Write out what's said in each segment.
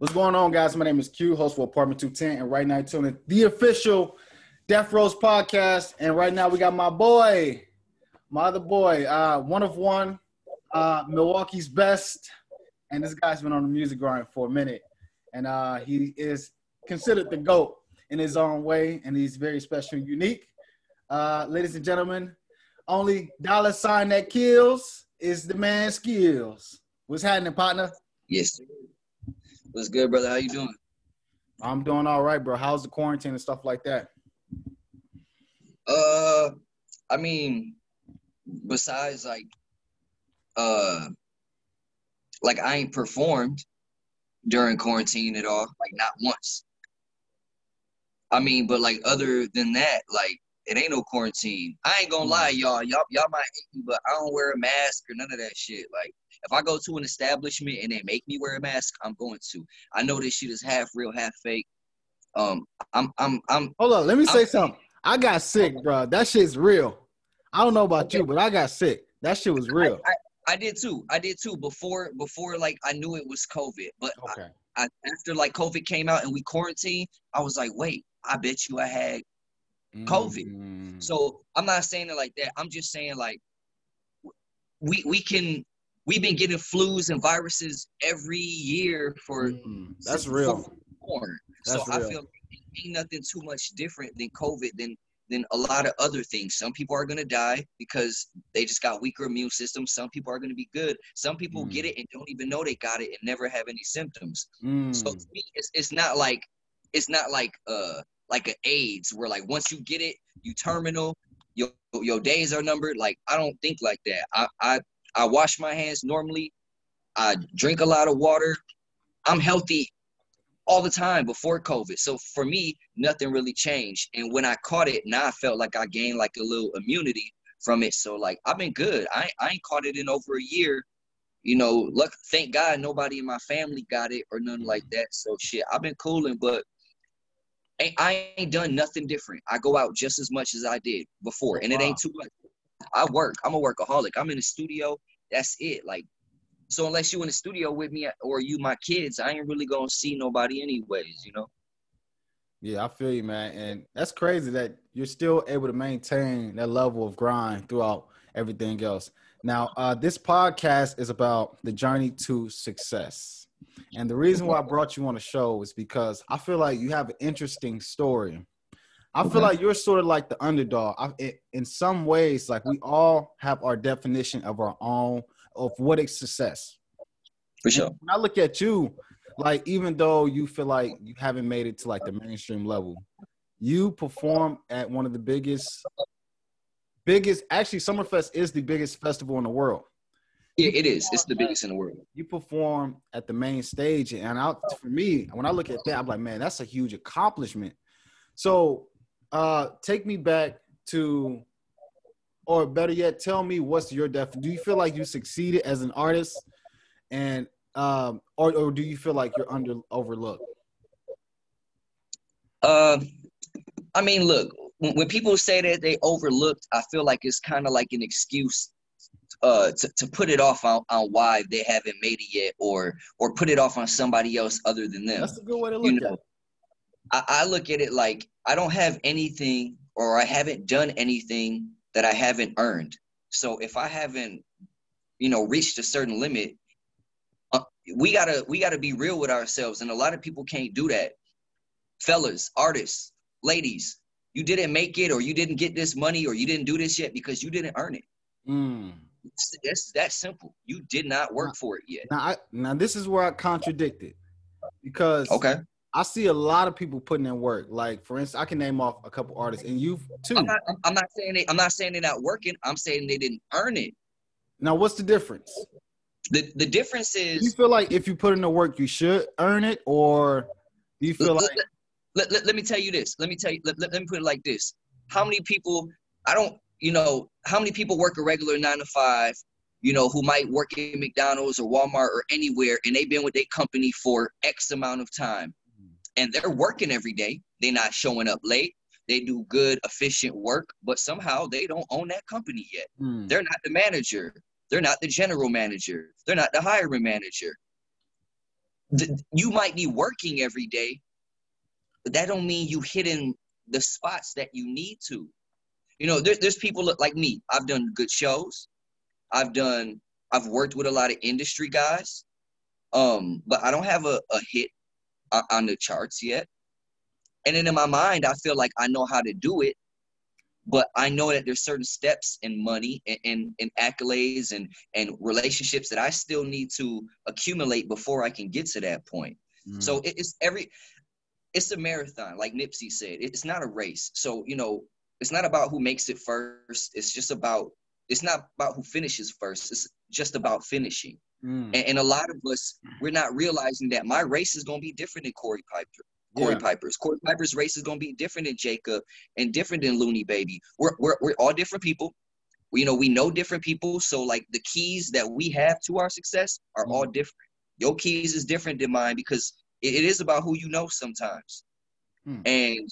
What's going on, guys? My name is Q, host for Apartment 210, and right now tuning the official Death Rose podcast. And right now we got my boy, my other boy, uh, one of one, uh, Milwaukee's best. And this guy's been on the music grind for a minute. And uh, he is considered the GOAT in his own way, and he's very special and unique. Uh, ladies and gentlemen, only dollar sign that kills is the man skills. What's happening, partner? Yes. What's good, brother? How you doing? I'm doing all right, bro. How's the quarantine and stuff like that? Uh, I mean, besides like, uh, like I ain't performed during quarantine at all, like not once. I mean, but like other than that, like it ain't no quarantine. I ain't gonna lie, y'all. Y'all, y'all might hate me, but I don't wear a mask or none of that shit. Like if I go to an establishment and they make me wear a mask, I'm going to. I know this shit is half real, half fake. Um, I'm, I'm, I'm. Hold on, let me say I'm, something. I got sick, bro. That shit's real. I don't know about okay. you, but I got sick. That shit was real. I, I, I, did too. I did too. Before, before, like I knew it was COVID, but okay. I, after like COVID came out and we quarantined, I was like, wait, I bet you I had COVID. Mm. So I'm not saying it like that. I'm just saying like we we can we've been getting flus and viruses every year for mm, that's real. Born. That's so real. I feel like ain't nothing too much different than COVID than than a lot of other things. Some people are gonna die because they just got weaker immune systems. Some people are gonna be good. Some people mm. get it and don't even know they got it and never have any symptoms. Mm. So to me, it's it's not like it's not like uh like an AIDS where like once you get it, you terminal, your your days are numbered. Like I don't think like that. I I I wash my hands normally. I drink a lot of water. I'm healthy all the time before COVID. So for me, nothing really changed. And when I caught it, now I felt like I gained like a little immunity from it. So like I've been good. I I ain't caught it in over a year. You know, look, thank God nobody in my family got it or nothing like that. So shit, I've been cooling, but I ain't done nothing different. I go out just as much as I did before, and it ain't too much. I work. I'm a workaholic. I'm in the studio. That's it. Like, so unless you in the studio with me or you my kids, I ain't really gonna see nobody anyways. You know. Yeah, I feel you, man, and that's crazy that you're still able to maintain that level of grind throughout everything else. Now, uh, this podcast is about the journey to success. And the reason why I brought you on the show is because I feel like you have an interesting story. I feel like you're sort of like the underdog. I, it, in some ways, like we all have our definition of our own of what is success. For sure. when I look at you, like even though you feel like you haven't made it to like the mainstream level, you perform at one of the biggest, biggest. Actually, Summerfest is the biggest festival in the world. Yeah, it is. It's the biggest in the world. You perform at the main stage, and I, for me, when I look at that, I'm like, man, that's a huge accomplishment. So, uh, take me back to, or better yet, tell me what's your def. Do you feel like you succeeded as an artist, and um, or or do you feel like you're under overlooked? Uh, I mean, look, when people say that they overlooked, I feel like it's kind of like an excuse uh to, to put it off on, on why they haven't made it yet or or put it off on somebody else other than them. That's a good way to look you know, at it. I, I look at it like I don't have anything or I haven't done anything that I haven't earned. So if I haven't, you know, reached a certain limit, uh, we gotta we gotta be real with ourselves, and a lot of people can't do that. Fellas, artists, ladies, you didn't make it, or you didn't get this money, or you didn't do this yet because you didn't earn it. Mm. It's, that simple. You did not work now, for it yet. Now, I, now this is where I contradicted because okay, I see a lot of people putting in work. Like for instance, I can name off a couple artists, and you too. I'm not, I'm not saying they. I'm not saying they're not working. I'm saying they didn't earn it. Now, what's the difference? The the difference is. Do you feel like if you put in the work, you should earn it, or do you feel let, like? Let, let, let, me tell you this. Let me tell you. Let, let, let me put it like this. How many people? I don't you know, how many people work a regular nine to five, you know, who might work in McDonald's or Walmart or anywhere, and they've been with their company for X amount of time, and they're working every day. They're not showing up late. They do good, efficient work, but somehow they don't own that company yet. Mm. They're not the manager. They're not the general manager. They're not the hiring manager. you might be working every day, but that don't mean you hitting the spots that you need to. You know, there, there's people like me. I've done good shows. I've done. I've worked with a lot of industry guys, um, but I don't have a, a hit on the charts yet. And then in my mind, I feel like I know how to do it, but I know that there's certain steps and money and, and, and, accolades and, and relationships that I still need to accumulate before I can get to that point. Mm. So it's every, it's a marathon, like Nipsey said. It's not a race. So, you know, it's not about who makes it first. It's just about, it's not about who finishes first. It's just about finishing. Mm. And, and, a lot of us, we're not realizing that my race is going to be different than Corey Piper. Corey yeah. Piper's. Corey Piper's race is going to be different than Jacob and different than Looney Baby. We're, we're, we're all different people. We, you know, we know different people. So, like, the keys that we have to our success are mm. all different. Your keys is different than mine because it, it is about who you know sometimes. Mm. And,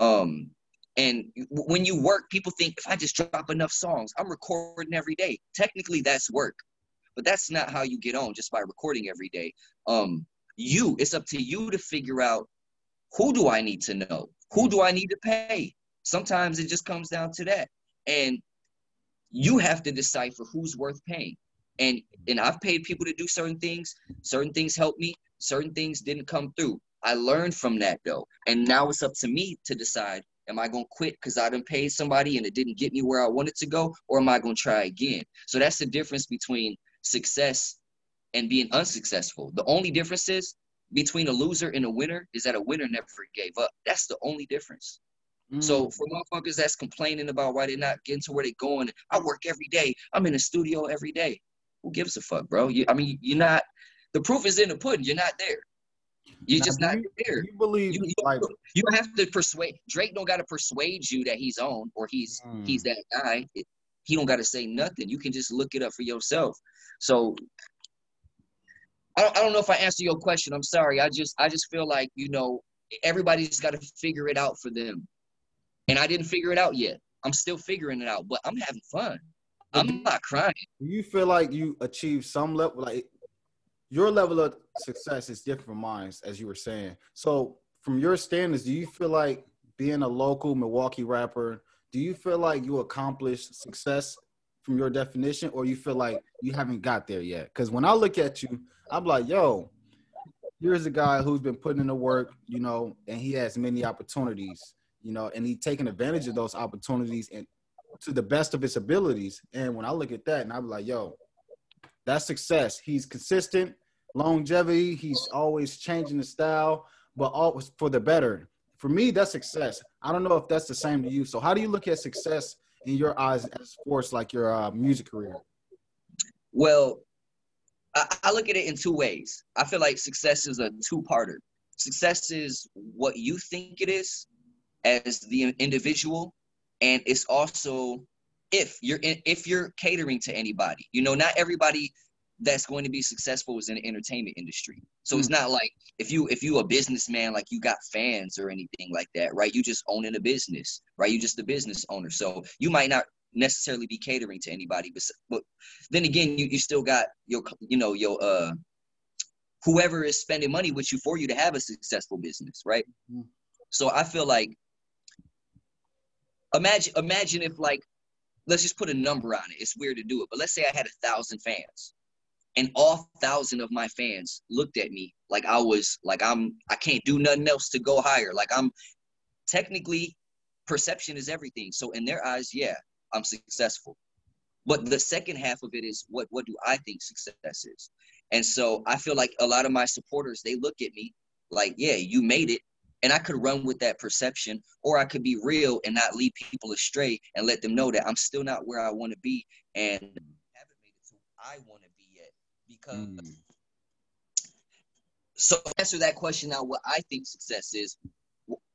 um, and when you work, people think if I just drop enough songs, I'm recording every day. Technically, that's work, but that's not how you get on just by recording every day. Um, you, it's up to you to figure out who do I need to know? Who do I need to pay? Sometimes it just comes down to that. And you have to decipher who's worth paying. And and I've paid people to do certain things. Certain things helped me. Certain things didn't come through. I learned from that though. And now it's up to me to decide am I gonna quit because I didn't pay somebody and it didn't get me where I wanted to go, or am I gonna try again? So that's the difference between success and being unsuccessful. The only difference is between a loser and a winner is that a winner never gave up. That's the only difference. Mm. So for motherfuckers that's complaining about why they're not getting to where they're going, I work every day. I'm in the studio every day. Who gives a fuck, bro? You, I mean, you're not. The proof is in the pudding. You're not there. You're now, just not you, there. You believe you, you, like you have to persuade Drake. Don't got to persuade you that he's on or he's mm. he's that guy. It, he don't got to say nothing. You can just look it up for yourself. So I don't, I don't know if I answered your question. I'm sorry. I just I just feel like you know everybody's got to figure it out for them, and I didn't figure it out yet. I'm still figuring it out, but I'm having fun. I'm not crying. Do you feel like you achieved some level, like your level of success is different from mine, as you were saying. So, from your standards, do you feel like being a local Milwaukee rapper, do you feel like you accomplished success from your definition, or you feel like you haven't got there yet? Because when I look at you, I'm like, yo, here's a guy who's been putting in the work, you know, and he has many opportunities, you know, and he's taking advantage of those opportunities and to the best of his abilities. And when I look at that, and I'm like, yo, that's success. He's consistent, longevity. He's always changing the style, but always for the better. For me, that's success. I don't know if that's the same to you. So, how do you look at success in your eyes as sports like your uh, music career? Well, I, I look at it in two ways. I feel like success is a two-parter. Success is what you think it is as the individual, and it's also if you're in, if you're catering to anybody. You know, not everybody that's going to be successful is in the entertainment industry. So mm. it's hmm. not like if you if you a businessman like you got fans or anything like that, right? You just owning a business, right? You just a business owner. So you might not necessarily be catering to anybody, but but then again, you, you still got your you know your uh whoever is spending money with you for you to have a successful business, right? Mm. So I feel like imagine imagine if like let's just put a number on it. It's weird to do it, but let's say I had a thousand fans and all thousand of my fans looked at me like I was like I'm I can't do nothing else to go higher. Like I'm technically perception is everything. So in their eyes, yeah, I'm successful. But the second half of it is what what do I think success is? And so I feel like a lot of my supporters they look at me like, yeah, you made it. And I could run with that perception, or I could be real and not lead people astray and let them know that I'm still not where I want to be and haven't made it to I want to be yet. because mm. so answer that question now what i think success is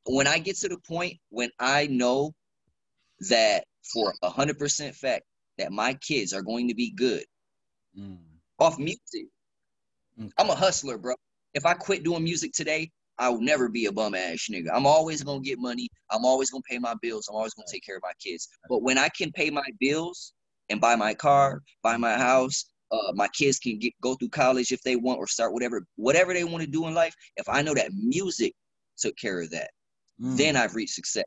when i get to the point when i know that for a hundred percent fact that my kids are going to be good mm. off music okay. i'm a hustler bro if i quit doing music today I will never be a bum ass nigga. I'm always gonna get money. I'm always gonna pay my bills. I'm always gonna take care of my kids. But when I can pay my bills and buy my car, buy my house, uh, my kids can get go through college if they want or start whatever whatever they want to do in life. If I know that music took care of that, mm. then I've reached success.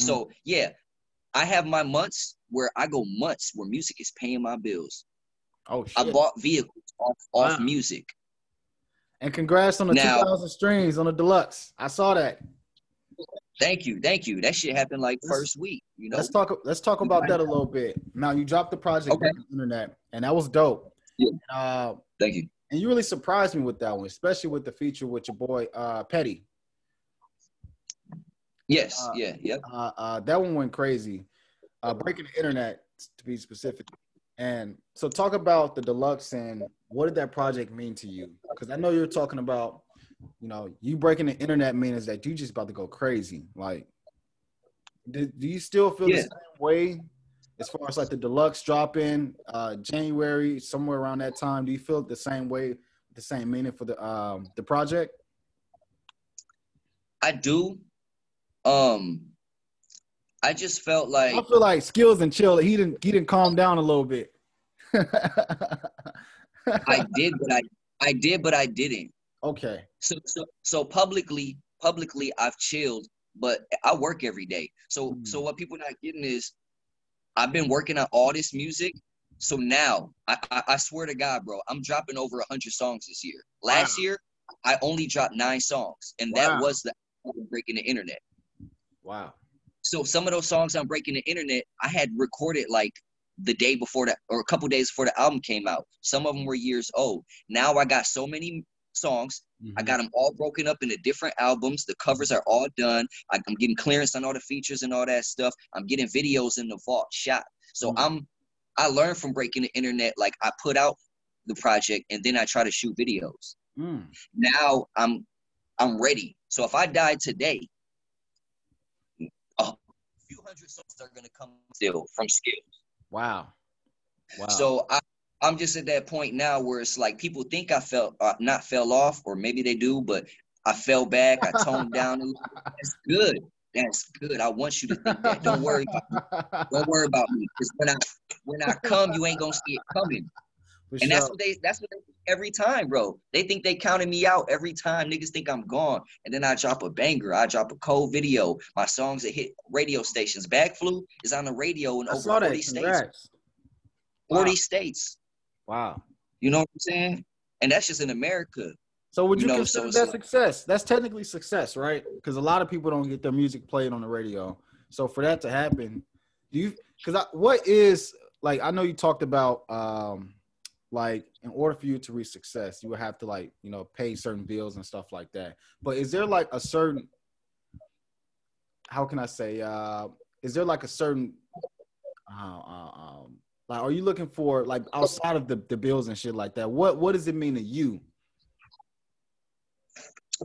Mm. So yeah, I have my months where I go months where music is paying my bills. Oh shit. I bought vehicles off, off wow. music. And congrats on the now, 2,000 streams on the deluxe. I saw that. Thank you, thank you. That shit happened like first week. You know. Let's talk. Let's talk about that a little bit. Now you dropped the project okay. on the internet, and that was dope. Yeah. Uh, thank you. And you really surprised me with that one, especially with the feature with your boy uh, Petty. Yes. Uh, yeah. Yep. Uh, uh, that one went crazy. Uh, breaking the internet, to be specific. And so, talk about the deluxe and what did that project mean to you? Because I know you're talking about you know, you breaking the internet means that you just about to go crazy. Like, do, do you still feel yeah. the same way as far as like the deluxe drop in uh, January, somewhere around that time? Do you feel the same way, the same meaning for the um, the project? I do. Um, I just felt like I feel like skills and chill. He didn't he didn't calm down a little bit. I did, but I I did, but I didn't. Okay. So so so publicly publicly I've chilled, but I work every day. So mm. so what people not getting is I've been working on all this music. So now I, I, I swear to God, bro, I'm dropping over hundred songs this year. Last wow. year I only dropped nine songs, and wow. that was the breaking the internet. Wow. So some of those songs I'm breaking the internet, I had recorded like the day before that or a couple days before the album came out. Some of them were years old. Now I got so many songs. Mm-hmm. I got them all broken up into different albums. The covers are all done. I, am getting clearance on all the features and all that stuff. I'm getting videos in the vault shot. So mm-hmm. I'm I learned from breaking the internet. Like I put out the project and then I try to shoot videos. Mm. Now I'm I'm ready. So if I die today, a few hundred songs are gonna come still from skills. Wow. Wow. So I I'm just at that point now where it's like people think I felt uh, not fell off, or maybe they do, but I fell back. I toned down. That's good. That's good. I want you to think that. Don't worry about me. Don't worry about me. Because when I when I come, you ain't gonna see it coming. For and sure. that's what they that's what they every time, bro. They think they counted me out every time. Niggas think I'm gone. And then I drop a banger. I drop a cold video. My songs that hit radio stations. Bag flu is on the radio in I over 40 states. 40 wow. states. Wow. You know what I'm saying? And that's just in America. So would you, you know, consider so that like, success? That's technically success, right? Because a lot of people don't get their music played on the radio. So for that to happen, do you? Because what is like? I know you talked about um, like in order for you to reach success, you would have to like you know pay certain bills and stuff like that. But is there like a certain how can I say? Uh, is there like a certain uh, uh, um, like, are you looking for like outside of the, the bills and shit like that? What what does it mean to you?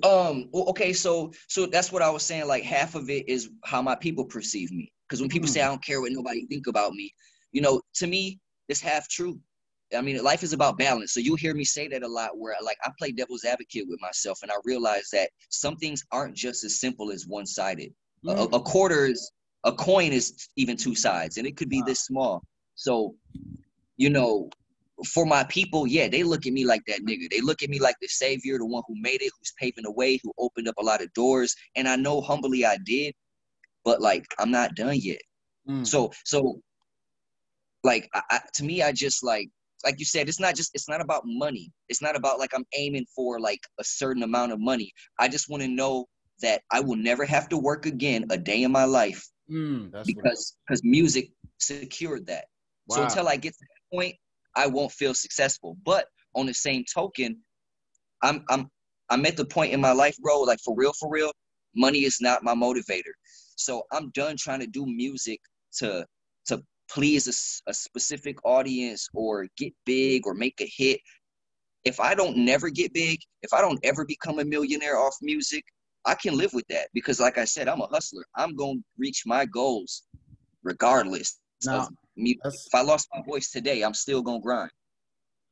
Um. Well, okay. So so that's what I was saying. Like half of it is how my people perceive me. Because when people mm. say I don't care what nobody think about me, you know, to me, it's half true. I mean, life is about balance. So you hear me say that a lot. Where like I play devil's advocate with myself, and I realize that some things aren't just as simple as one sided. Mm. A, a, quarter is a coin is even two sides, and it could be wow. this small. So, you know, for my people, yeah, they look at me like that nigga. They look at me like the savior, the one who made it, who's paving the way, who opened up a lot of doors. And I know humbly I did, but like I'm not done yet. Mm. So, so like I, I, to me, I just like like you said, it's not just it's not about money. It's not about like I'm aiming for like a certain amount of money. I just want to know that I will never have to work again a day in my life mm, because because music secured that. Wow. So until I get to that point, I won't feel successful. But on the same token, I'm I'm I'm at the point in my life, bro, like for real, for real, money is not my motivator. So I'm done trying to do music to to please a, a specific audience or get big or make a hit. If I don't never get big, if I don't ever become a millionaire off music, I can live with that because, like I said, I'm a hustler. I'm going to reach my goals regardless. Now, if I lost my voice today, I'm still gonna grind.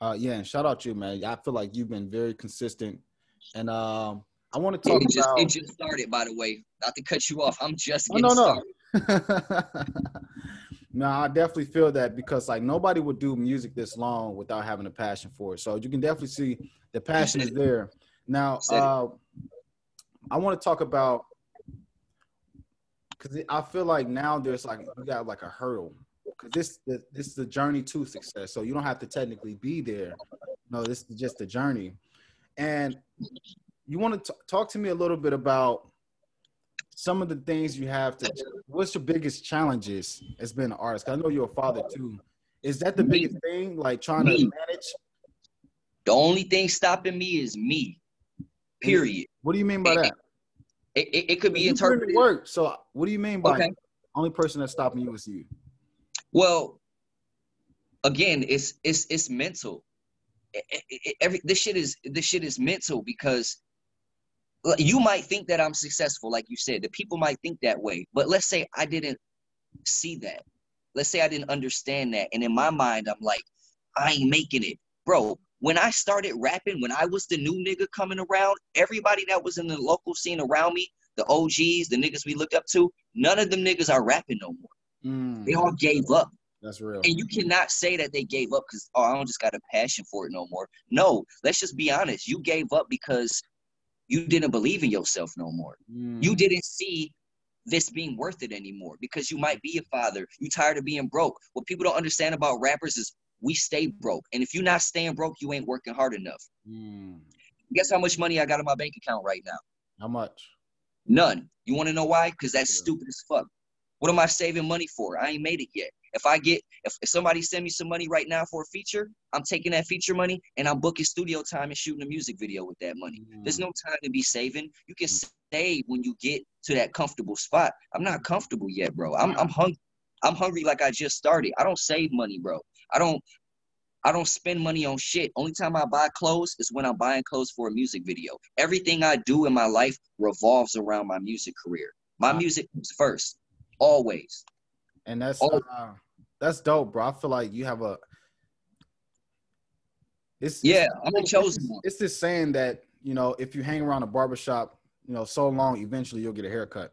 Uh, yeah, and shout out to you, man. I feel like you've been very consistent, and um, I want to talk it just, about. It just started, by the way. Not to cut you off. I'm just getting oh, no, no. No, I definitely feel that because like nobody would do music this long without having a passion for it. So you can definitely see the passion is there. Now, uh, I want to talk about because I feel like now there's like you got like a hurdle because this this is the journey to success. So you don't have to technically be there. No, this is just a journey. And you want to talk to me a little bit about some of the things you have to. What's your biggest challenges as being an artist? I know you're a father too. Is that the biggest thing? Like trying me. to manage. The only thing stopping me is me. Period. What do you mean by that? It, it, it could be interpreted. Work. So what do you mean by okay. only person that's stopping you is you? Well, again, it's it's it's mental. It, it, every this shit is this shit is mental because you might think that I'm successful, like you said. The people might think that way, but let's say I didn't see that. Let's say I didn't understand that, and in my mind, I'm like, I ain't making it, bro. When I started rapping, when I was the new nigga coming around, everybody that was in the local scene around me, the OGs, the niggas we looked up to, none of them niggas are rapping no more. Mm. They all gave up. That's real. And you cannot say that they gave up because oh, I don't just got a passion for it no more. No, let's just be honest. You gave up because you didn't believe in yourself no more. Mm. You didn't see this being worth it anymore because you might be a father. You tired of being broke. What people don't understand about rappers is we stay broke. And if you're not staying broke, you ain't working hard enough. Mm. Guess how much money I got in my bank account right now? How much? None. You want to know why? Because that's yeah. stupid as fuck. What am I saving money for? I ain't made it yet. If I get if, if somebody send me some money right now for a feature, I'm taking that feature money and I'm booking studio time and shooting a music video with that money. Mm. There's no time to be saving. You can mm. save when you get to that comfortable spot. I'm not comfortable yet, bro. I'm I'm hungry. I'm hungry like I just started. I don't save money, bro. I don't I don't spend money on shit. Only time I buy clothes is when I'm buying clothes for a music video. Everything I do in my life revolves around my music career. My music comes first, always. And that's oh. uh, that's dope, bro. I feel like you have a. It's yeah, it's, I'm a chosen one. It's this saying that you know if you hang around a barbershop, you know, so long, eventually you'll get a haircut.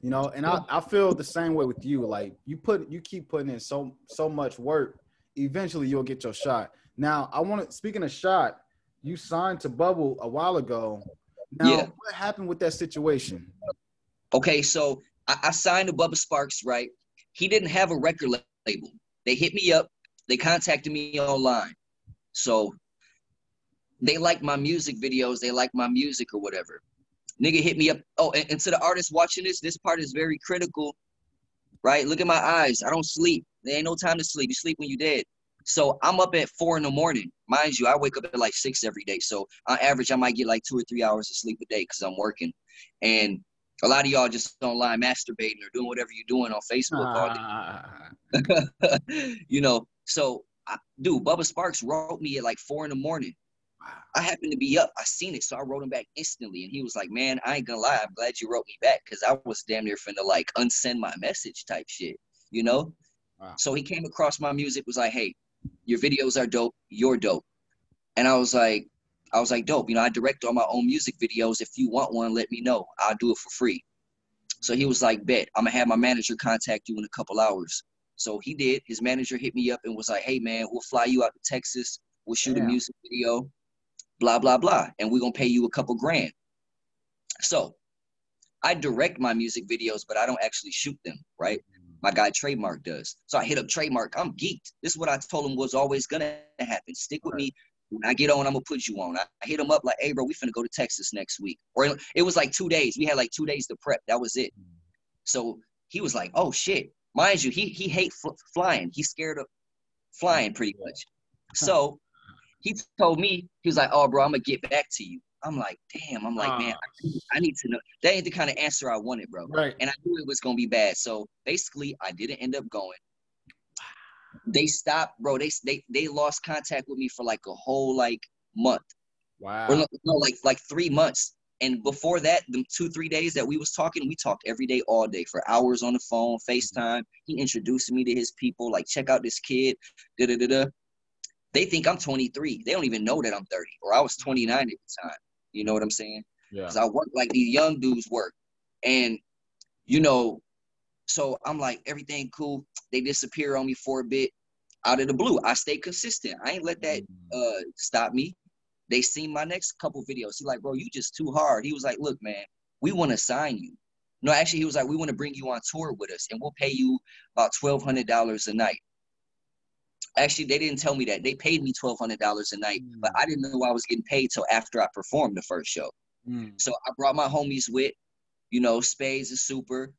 You know, and I, I feel the same way with you. Like you put you keep putting in so so much work, eventually you'll get your shot. Now I want to speaking of shot, you signed to Bubba a while ago. Now yeah. what happened with that situation? Okay, so I, I signed to Bubba Sparks, right? He didn't have a record label. They hit me up. They contacted me online. So they like my music videos. They like my music or whatever. Nigga hit me up. Oh, and, and to the artists watching this, this part is very critical, right? Look at my eyes. I don't sleep. There ain't no time to sleep. You sleep when you dead. So I'm up at four in the morning. Mind you, I wake up at like six every day. So on average, I might get like two or three hours of sleep a day because I'm working. And a lot of y'all just online masturbating or doing whatever you're doing on Facebook all day. you know, so I, dude, Bubba Sparks wrote me at like four in the morning. I happened to be up. I seen it, so I wrote him back instantly, and he was like, "Man, I ain't gonna lie. I'm glad you wrote me back because I was damn near finna like unsend my message type shit, you know." Wow. So he came across my music, was like, "Hey, your videos are dope. You're dope," and I was like, I was like, dope. You know, I direct all my own music videos. If you want one, let me know. I'll do it for free. So he was like, bet. I'm gonna have my manager contact you in a couple hours. So he did. His manager hit me up and was like, hey man, we'll fly you out to Texas. We'll shoot Damn. a music video, blah, blah, blah. And we're gonna pay you a couple grand. So I direct my music videos, but I don't actually shoot them, right? Mm-hmm. My guy Trademark does. So I hit up Trademark. I'm geeked. This is what I told him was always gonna happen. Stick with me when I get on, I'm gonna put you on. I, hit him up like, hey, bro, we finna go to Texas next week. Or it was like two days. We had like two days to prep. That was it. So he was like, oh shit. Mind you, he he hates fl- flying. He's scared of flying pretty much. So he told me he was like, oh, bro, I'm gonna get back to you. I'm like, damn. I'm like, uh, man, I, I, need to know. That ain't the kind of answer I wanted, bro. Right. And I knew it was gonna be bad. So basically, I didn't end up going they stopped, bro. They they they lost contact with me for like a whole like month. Wow. Or no, no, like like three months. And before that, the two three days that we was talking, we talked every day, all day for hours on the phone, Facetime. He introduced me to his people, like check out this kid. Da da da da. They think I'm 23. They don't even know that I'm 30, or I was 29 at the time. You know what I'm saying? Yeah. Because I work like these young dudes work, and you know So I'm like, everything cool. They disappear on me for a bit out of the blue. I stay consistent. I ain't let that mm. uh stop me. They seen my next couple videos. He like, bro, you just too hard. He was like, look, man, we want to sign you. No, actually, he was like, we want to bring you on tour with us, and we'll pay you about twelve hundred dollars a night. Actually, they didn't tell me that. They paid me twelve hundred dollars a night, mm. but I didn't know I was getting paid till after I performed the first show. Mm. So I brought my homies with, you know, Spades is super,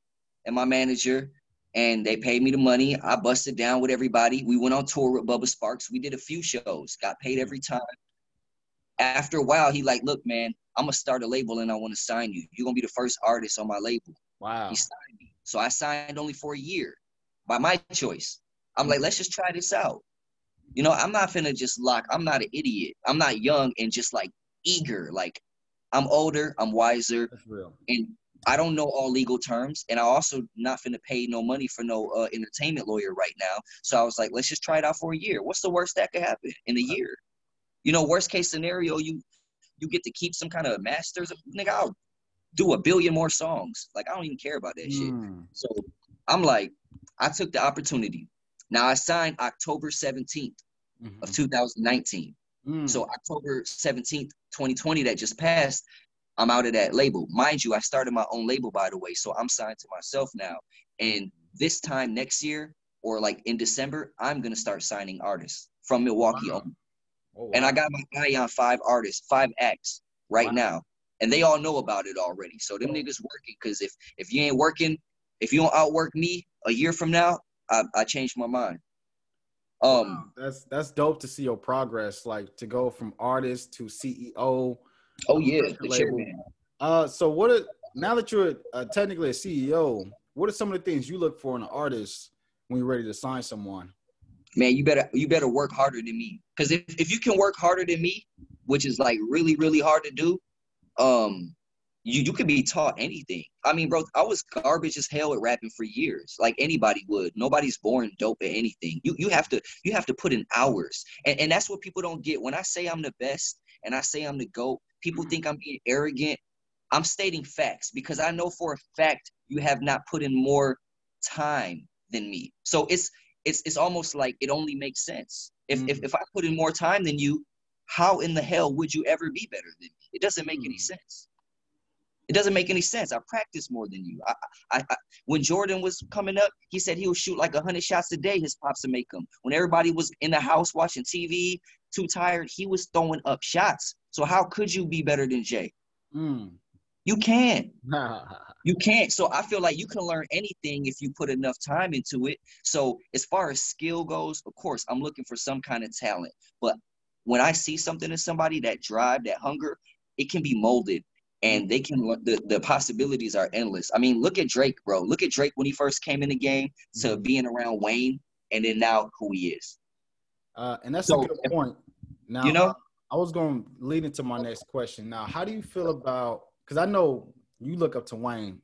and my manager, and they paid me the money. I busted down with everybody. We went on tour with Bubba Sparks. We did a few shows, got paid every mm-hmm. time. After a while, he like, look, man, I'm gonna start a label and I want to sign you. You're gonna be the first artist on my label. Wow. He signed me. So I signed only for a year by my choice. I'm like, mm-hmm. let's just try this out. You know, I'm not finna just lock. I'm not an idiot. I'm not young and just like eager. Like, I'm older. I'm wiser. That's real. And I don't know all legal terms, and I also not finna pay no money for no uh, entertainment lawyer right now. So I was like, let's just try it out for a year. What's the worst that could happen in a year? You know, worst case scenario, you you get to keep some kind of masters. Nigga, I'll do a billion more songs. Like I don't even care about that mm. shit. Hmm. So I'm like, I took the opportunity. Now I signed October 17th mm-hmm. of 2019. Mm. So October 17th, 2020, that just passed. I'm out of that label. Mind you, I started my own label, by the way. So I'm signed to myself now. And this time next year, or like in December, I'm gonna start signing artists from Milwaukee wow. Oh, wow. And I got my eye on five artists, five acts right wow. now. And they all know about it already. So them niggas working. Cause if if you ain't working, if you don't outwork me a year from now, I, I changed my mind. Um that's that's dope to see your progress, like to go from artist to CEO Oh yeah, the chairman. Uh, so what? Are, now that you're uh, technically a CEO, what are some of the things you look for in an artist when you're ready to sign someone? Man, you better you better work harder than me. Because if, if you can work harder than me, which is like really really hard to do, um, you you could be taught anything. I mean, bro, I was garbage as hell at rapping for years, like anybody would. Nobody's born dope at anything. You you have to you have to put in hours, and and that's what people don't get. When I say I'm the best and I say I'm the goat, people think I'm being arrogant. I'm stating facts because I know for a fact you have not put in more time than me. So it's it's it's almost like it only makes sense. If mm if, if I put in more time than you, how in the hell would you ever be better than me? It doesn't make mm any sense. It doesn't make any sense. I practice more than you. I, I, I, when Jordan was coming up, he said he would shoot like hundred shots a day. His pops would make them. When everybody was in the house watching TV, too tired, he was throwing up shots. So how could you be better than Jay? Mm. You can't. you can't. So I feel like you can learn anything if you put enough time into it. So as far as skill goes, of course, I'm looking for some kind of talent. But when I see something in somebody, that drive, that hunger, it can be molded and they can the, the possibilities are endless. I mean, look at Drake, bro. Look at Drake when he first came in the game to mm-hmm. being around Wayne and then now who he is. Uh, and that's so, a good point. Now, you know, I was going to lead into my next question. Now, how do you feel about? Because I know you look up to Wayne.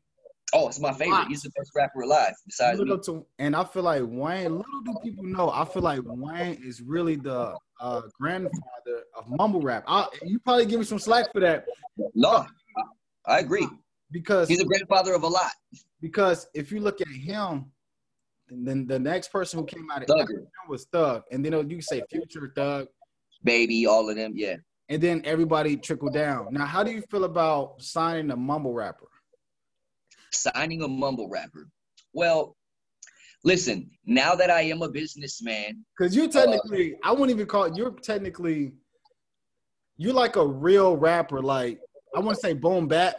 Oh, it's my favorite. He's the best rapper alive besides me. To, and I feel like Wayne. Little do people know, I feel like Wayne is really the uh, grandfather of mumble rap. I, you probably give me some slack for that. No, I agree. Because he's a grandfather of a lot. Because if you look at him, then the next person who came out of him was Thug, and then you say Future Thug, Baby, all of them, yeah. And then everybody trickled down. Now, how do you feel about signing a mumble rapper? Signing a mumble rapper. Well, listen, now that I am a businessman. Because you're technically, uh, I wouldn't even call it, you're technically, you're like a real rapper. Like, I want to say boom bap,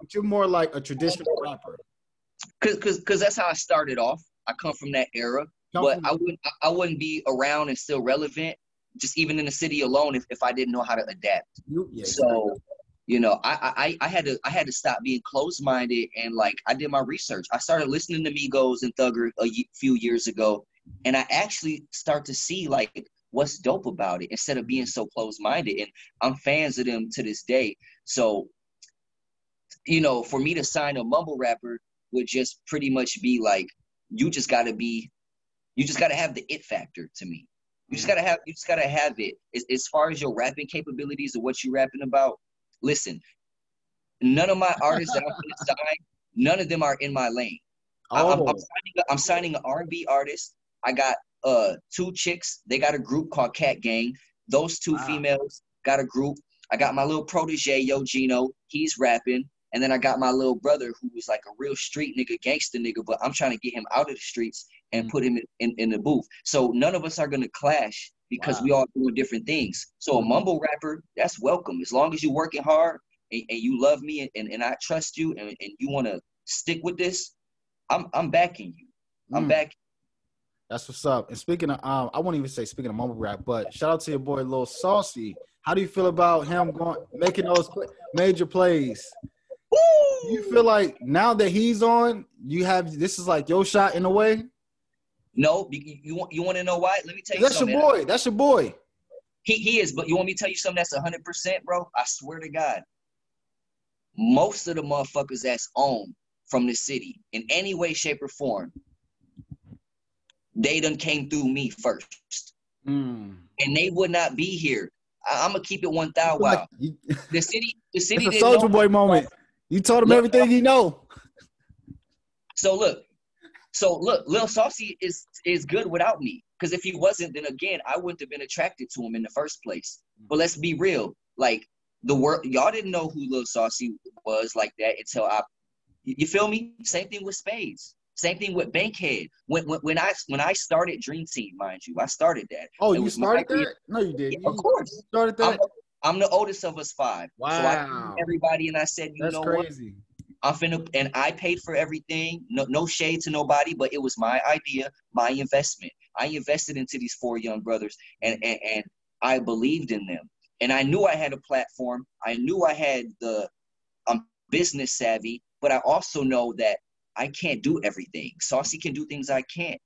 but you're more like a traditional rapper. Cause, cause, cause that's how I started off. I come from that era, come but I wouldn't, I wouldn't be around and still relevant just even in the city alone if, if I didn't know how to adapt. Yeah, so, you know, I, I I had to I had to stop being closed minded and like I did my research. I started listening to Migos and Thugger a few years ago, and I actually start to see like what's dope about it instead of being so closed minded. And I'm fans of them to this day. So, you know, for me to sign a mumble rapper would just pretty much be like you just got to be, you just got to have the it factor to me. You just mm-hmm. gotta have you just gotta have it. As, as far as your rapping capabilities or what you're rapping about, listen, none of my artists that I'm gonna sign, none of them are in my lane. Oh. I'm, I'm, oh. signing, I'm signing an R&B artist. I got uh two chicks. They got a group called Cat Gang. Those two wow. females got a group. I got my little protege, Yo Gino. He's rapping. And then I got my little brother who was like a real street nigga, gangster nigga, but I'm trying to get him out of the streets and mm-hmm. put him in, in, in, the booth. So none of us are gonna clash because wow. we all doing different things. So a mumble rapper, that's welcome. As long as you're working hard and, and you love me and, and, and I trust you and, and you wanna stick with this, I'm I'm backing you. I'm mm. back. That's what's up. And speaking of, um, I won't even say speaking of mumble rap, but shout out to your boy Lil Saucy. How do you feel about him going making those major plays? Woo! You feel like now that he's on, you have this is like your shot in a way. No, you, you want you want to know why? Let me tell you. That's something. your boy. That's your boy. He he is, but you want me to tell you something that's hundred percent, bro? I swear to God. Most of the motherfuckers that's on from the city in any way, shape, or form, they done came through me first. Mm. And they would not be here. I, am gonna keep it one thousand. Wow. the city, the city. It's a soldier boy moment. You told him look, everything you know. So look, so look, Lil Saucy is is good without me. Because if he wasn't, then again, I wouldn't have been attracted to him in the first place. But let's be real. Like the world, y'all didn't know who Lil Saucy was like that until I you feel me? Same thing with Spades. Same thing with Bankhead. When, when, when I when I started Dream Team, mind you, I started that. Oh, it you started that? No, you did. Yeah, of course, you started that. I'm, I'm, the oldest of us five. Wow. So I everybody, and I said, you That's know crazy. what? I'm finna, and I paid for everything. No, no shade to nobody, but it was my idea, my investment. I invested into these four young brothers, and and, and I believed in them, and I knew I had a platform. I knew I had the um, business savvy but I also know that I can't do everything. Saucy can do things I can't.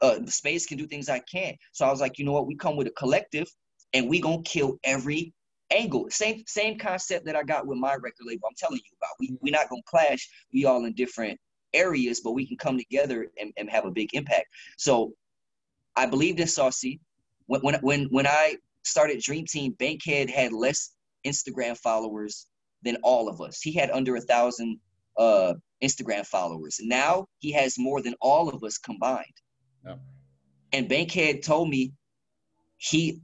Uh, Spades can do things I can't. So I was like, you know what? We come with a collective, and we gonna kill every angle. Same same concept that I got with my record label. I'm telling you about. We we not gonna clash. We all in different areas, but we can come together and, and have a big impact. So I believed in Saucy. When when when when I started Dream Team, Bankhead had less Instagram followers than all of us. He had under a thousand uh, Instagram followers. Now he has more than all of us combined. Yeah. And Bankhead told me he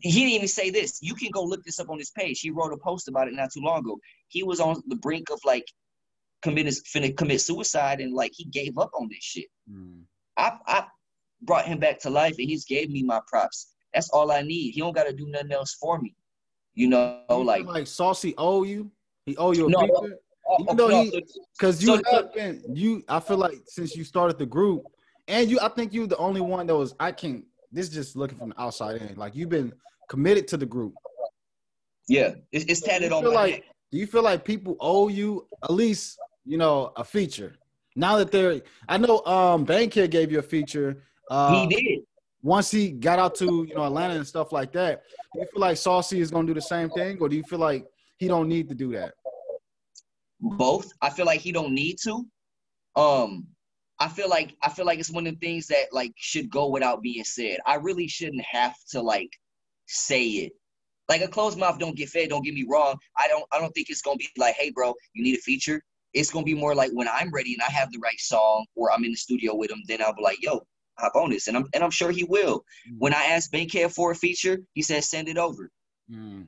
he didn't even say this. You can go look this up on his page. He wrote a post about it not too long ago. He was on the brink of like committing finna commit suicide and like he gave up on this shit. Mm. I I brought him back to life and he's gave me my props. That's all I need. He don't gotta do nothing else for me. You know, you like like Saucy owe you. He owe you a no. Even though he, because you so, have been you. I feel like since you started the group, and you, I think you're the only one that was. I can. This is just looking from the outside in. Like you've been committed to the group. Yeah, it's, it's tatted on my like, neck. Do you feel like people owe you at least you know a feature? Now that they're, I know um Bankhead gave you a feature. Uh, he did once he got out to you know Atlanta and stuff like that, do you feel like Saucy is gonna do the same thing, or do you feel like he don't need to do that? Both. I feel like he don't need to. Um, I feel like I feel like it's one of the things that like should go without being said. I really shouldn't have to like say it. Like a closed mouth don't get fed. Don't get me wrong. I don't. I don't think it's gonna be like, hey, bro, you need a feature. It's gonna be more like when I'm ready and I have the right song, or I'm in the studio with him. Then I'll be like, yo, hop on this, and I'm and I'm sure he will. Mm. When I asked Bankhead for a feature, he said send it over. Mm.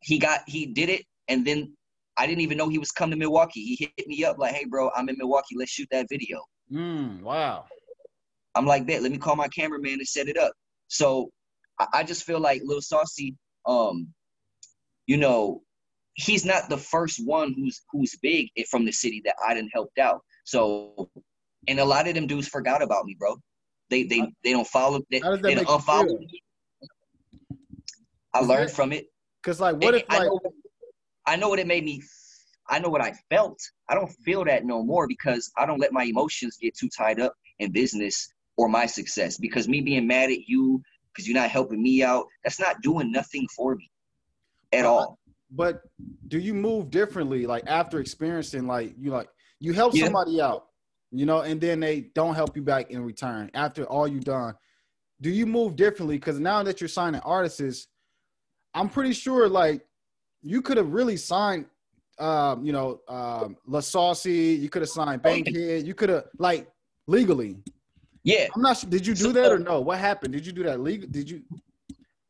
He got he did it, and then I didn't even know he was coming to Milwaukee. He hit me up like, "Hey, bro, I'm in Milwaukee. Let's shoot that video." Mm, wow. I'm like that. Let me call my cameraman and set it up. So I, I just feel like Lil Saucy, um, you know, he's not the first one who's who's big from the city that I didn't helped out. So, and a lot of them dudes forgot about me, bro. They they they don't follow. They, they don't unfollow. Me. I learned from it. Cause like, what if like? I know, what it made me. I know what I felt. I don't feel that no more because I don't let my emotions get too tied up in business or my success. Because me being mad at you because you're not helping me out, that's not doing nothing for me at uh, all. But do you move differently? Like after experiencing, like you like you help yeah. somebody out, you know, and then they don't help you back in return after all you done. Do you move differently? Because now that you're signing artists, I'm pretty sure like you could have really signed um, you know, um, Lil Saucy. You could have signed Bankhead. You could have like legally. Yeah. I'm not sure. Did you do so, that or no? What happened? Did you do that legal? Did you?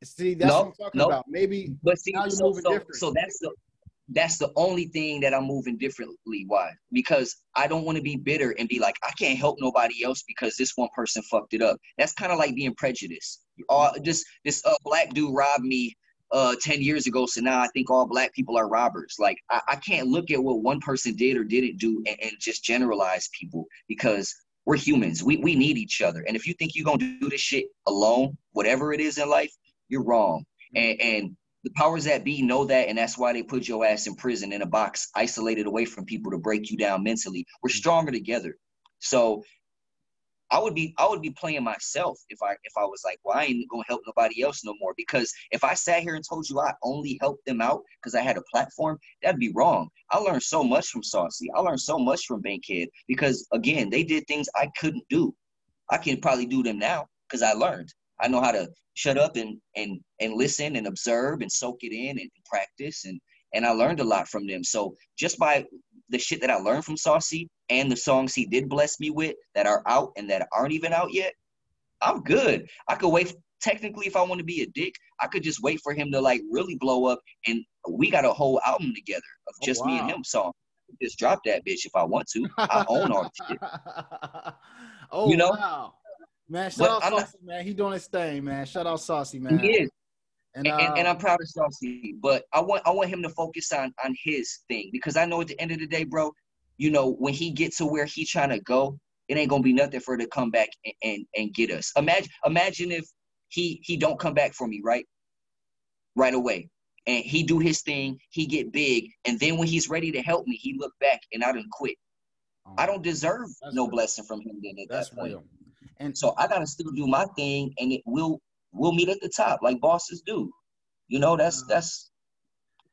See, that's what I'm talking about. Maybe. But see, so, so, so that's the that's the only thing that I'm moving differently. Why? Because I don't want to be bitter and be like, I can't help nobody else because this one person fucked it up. That's kind of like being prejudiced. Uh, this this uh, black dude robbed me uh 10 years ago so now i think all black people are robbers. Like i, I can't look at what one person did or didn't do and, and, just generalize people because we're humans. We, we need each other. And if you think you're gonna do this shit alone whatever it is in life you're wrong. And, and the powers that be know that, and that's why they put your ass in prison in a box, isolated away from people to break you down mentally. We're stronger together. So I would be I would be playing myself if I if I was like, well, I ain't gonna help nobody else no more. Because if I sat here and told you I only helped them out because I had a platform, that'd be wrong. I learned so much from Saucy. I learned so much from Bankhead because again, they did things I couldn't do. I can probably do them now because I learned. I know how to shut up and and and listen and observe and soak it in and practice and and I learned a lot from them. So just by the shit that I learned from Saucy and the songs he did bless me with that are out and that aren't even out yet, I'm good. I could wait. Technically, if I want to be a dick, I could just wait for him to like really blow up, and we got a whole album together of oh, just oh, wow. me and him song. Just drop that bitch if I want to. I own all the shit. oh, you know. Wow. Man, shout but out Saucy, not, man. He doing his thing, man. Shout out Saucy, man. He is. And, uh, and, and, I'm proud of Saucy, but I want I want him to focus on on his thing because I know at the end of the day, bro, you know when he gets to where he's trying to go, it ain't gonna be nothing for him to come back and, and and get us. Imagine imagine if he he don't come back for me right right away, and he do his thing, he get big, and then when he's ready to help me, he look back and I done quit. I don't deserve no real. blessing from him then at that's that point. Real. And so I gotta still do my thing, and it will will meet at the top like bosses do. You know, that's that's.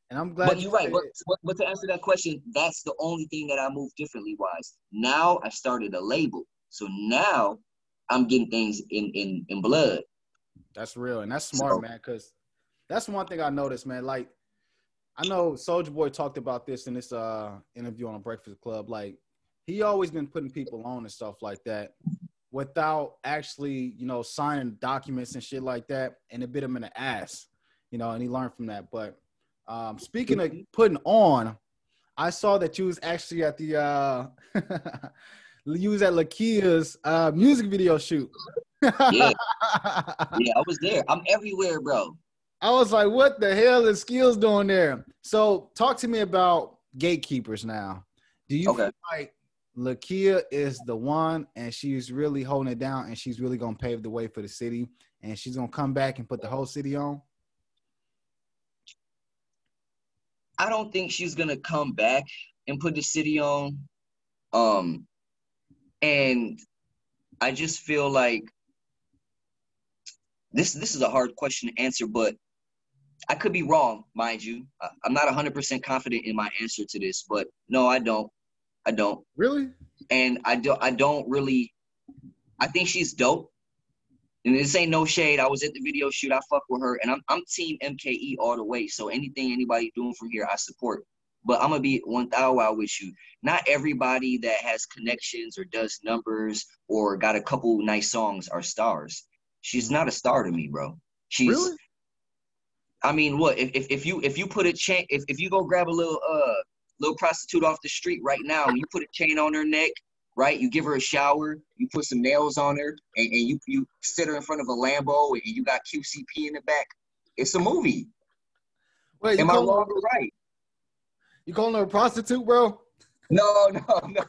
And I'm glad. But you're right. But, but, but to answer that question, that's the only thing that I move differently. Wise now, I started a label, so now I'm getting things in in in blood. That's real, and that's smart, so, man. Because that's one thing I noticed, man. Like I know Soulja Boy talked about this in this uh interview on a Breakfast Club. Like he always been putting people on and stuff like that without actually, you know, signing documents and shit like that, and it bit him in the ass, you know, and he learned from that. But um, speaking of putting on, I saw that you was actually at the uh, you was at Lakeyah's uh, music video shoot. yeah, yeah, I was there. I'm everywhere, bro. I was like, what the hell is Skills doing there? So talk to me about gatekeepers now. Do you okay. feel like Lakeyah is the one, and she's really holding it down, and she's really gonna pave the way for the city, and she's gonna come back and put the whole city on. I don't think she's gonna come back and put the city on. Um, and I just feel like this this is a hard question to answer, but I could be wrong, mind you. I'm not 100% confident in my answer to this, but no, I don't. I don't. Really? And I don't I don't really I think she's dope. And this ain't no shade. I was at the video shoot. I fuck with her, and I'm I'm team MKE all the way. So anything anybody doing from here, I support. But I'm gonna be one thousand with you. Not everybody that has connections or does numbers or got a couple nice songs are stars. She's not a star to me, bro. She's. Really? I mean, what if, if, if you if you put a chain if, if you go grab a little uh little prostitute off the street right now, you put a chain on her neck, right? You give her a shower, you put some nails on her, and, and you you sit her in front of a Lambo, and you got QCP in the back. It's a movie. Wait, am I wrong or right? You calling her a prostitute, bro? No, no, no.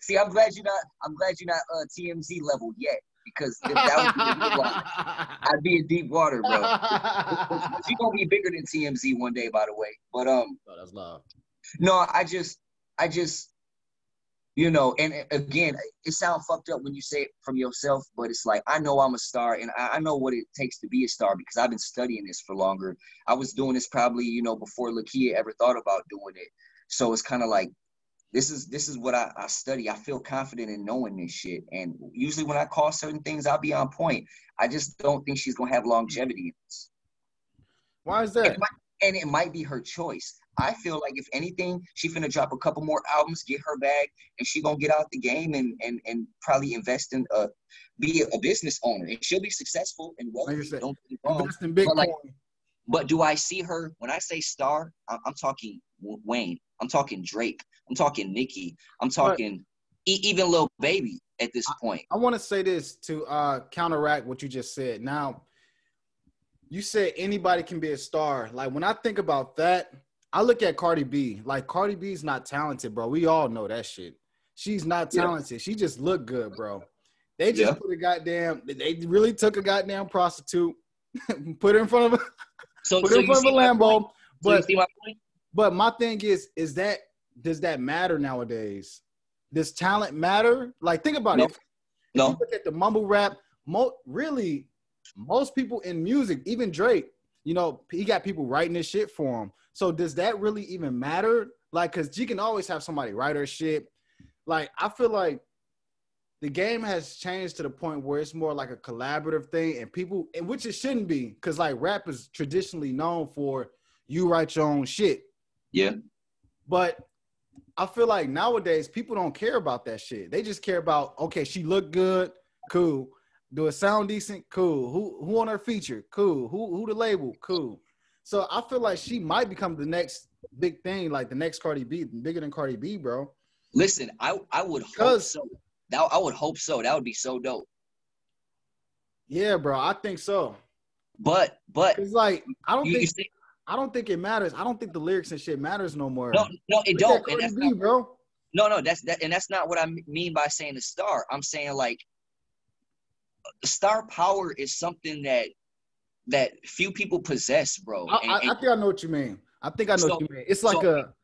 See, I'm glad you're not. I'm glad you're not uh, TMZ level yet because if that would be I'd be in deep water, bro. She's gonna be bigger than TMZ one day, by the way. But um, oh, that's love. No, I just, I just, you know, and again, it sounds fucked up when you say it from yourself, but it's like I know I'm a star, and I, I know what it takes to be a star because I've been studying this for longer. I was doing this probably, you know, before Lakeyah ever thought about doing it. So it's kind of like this is this is what I, I, study. I feel confident in knowing this shit. And usually when I call certain things, I'll be on point. I just don't think she's gonna have longevity in this. Why is that? It might, and it might be her choice. I feel like if anything, she finna drop a couple more albums, get her bag, and she gonna get out the game and and and probably invest in uh be a business owner, and she'll be successful and well. Don't get wrong. Invest in Bitcoin. But, like, but do I see her when I say star? I'm, I'm talking Wayne. I'm talking Drake. I'm talking Nicki. I'm talking e- even Lil Baby at this point. I, I want to say this to uh, counteract what you just said. Now, you said anybody can be a star. Like when I think about that, I look at Cardi B. Like Cardi B's not talented, bro. We all know that shit. She's not talented. Yeah. She just look good, bro. They just yeah. put a goddamn. They really took a goddamn prostitute, put her in front of a, so, put so in front of a Lambo. But so but my thing is, is that does that matter nowadays? Does talent matter? Like think about no. it. If, no. look at the mumble rap, mo- really, most people in music, even Drake, you know, he got people writing this shit for him. So does that really even matter? Like, cause you can always have somebody write her shit. Like, I feel like the game has changed to the point where it's more like a collaborative thing, and people, and which it shouldn't be, cause like rap is traditionally known for you write your own shit. Yeah. But I feel like nowadays people don't care about that shit. They just care about okay, she look good, cool. Do it sound decent? Cool. Who who on her feature? Cool. Who who the label? Cool. So I feel like she might become the next big thing, like the next Cardi B, bigger than Cardi B, bro. Listen, I I would hope so. That I would hope so. That would be so dope. Yeah, bro. I think so. But but it's like I don't you, think you I don't think it matters. I don't think the lyrics and shit matters no more. No, no, it Look don't. And that's B, not, bro. No, no, that's that, and that's not what I mean by saying the star. I'm saying like star power is something that that few people possess, bro. I, and, I, I think I know what you mean. I think I know so, what you mean. It's like so, a,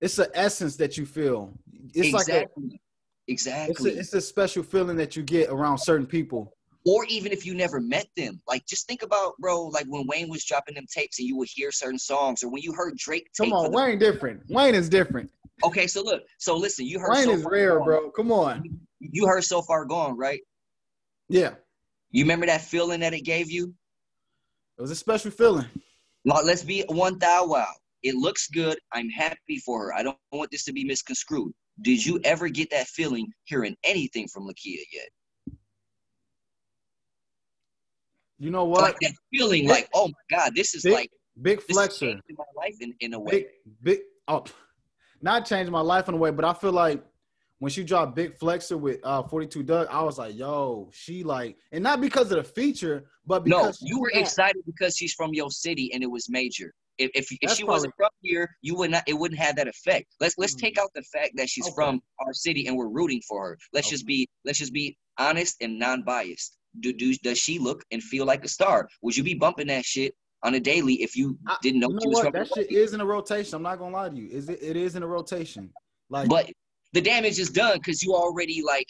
it's an essence that you feel. It's exactly, like a, exactly. It's a, it's a special feeling that you get around certain people. Or even if you never met them, like just think about, bro, like when Wayne was dropping them tapes and you would hear certain songs, or when you heard Drake. Come on, Wayne different. Wayne is different. Okay, so look, so listen, you heard Wayne so is rare, gone. bro. Come on. You heard so far gone, right? Yeah. You remember that feeling that it gave you? It was a special feeling. Now, let's be one thou wow. It looks good. I'm happy for her. I don't want this to be misconstrued. Did you ever get that feeling hearing anything from Lakeyah yet? You know what? Like that feeling, like oh my god, this is big, like big flexer. my life in, in a way. Big, big oh, not changing my life in a way, but I feel like when she dropped Big Flexer with uh 42 Dugg, I was like, yo, she like, and not because of the feature, but because no, you were excited because she's from your city and it was major. If if, if she wasn't from here, you would not. It wouldn't have that effect. Let's let's mm-hmm. take out the fact that she's okay. from our city and we're rooting for her. Let's okay. just be let's just be honest and non-biased. Do, do does she look and feel like a star? Would you be bumping that shit on a daily if you didn't know, you know she was what? from that shit is in a rotation. I'm not gonna lie to you. Is it? It is in a rotation. Like, but the damage is done because you already like,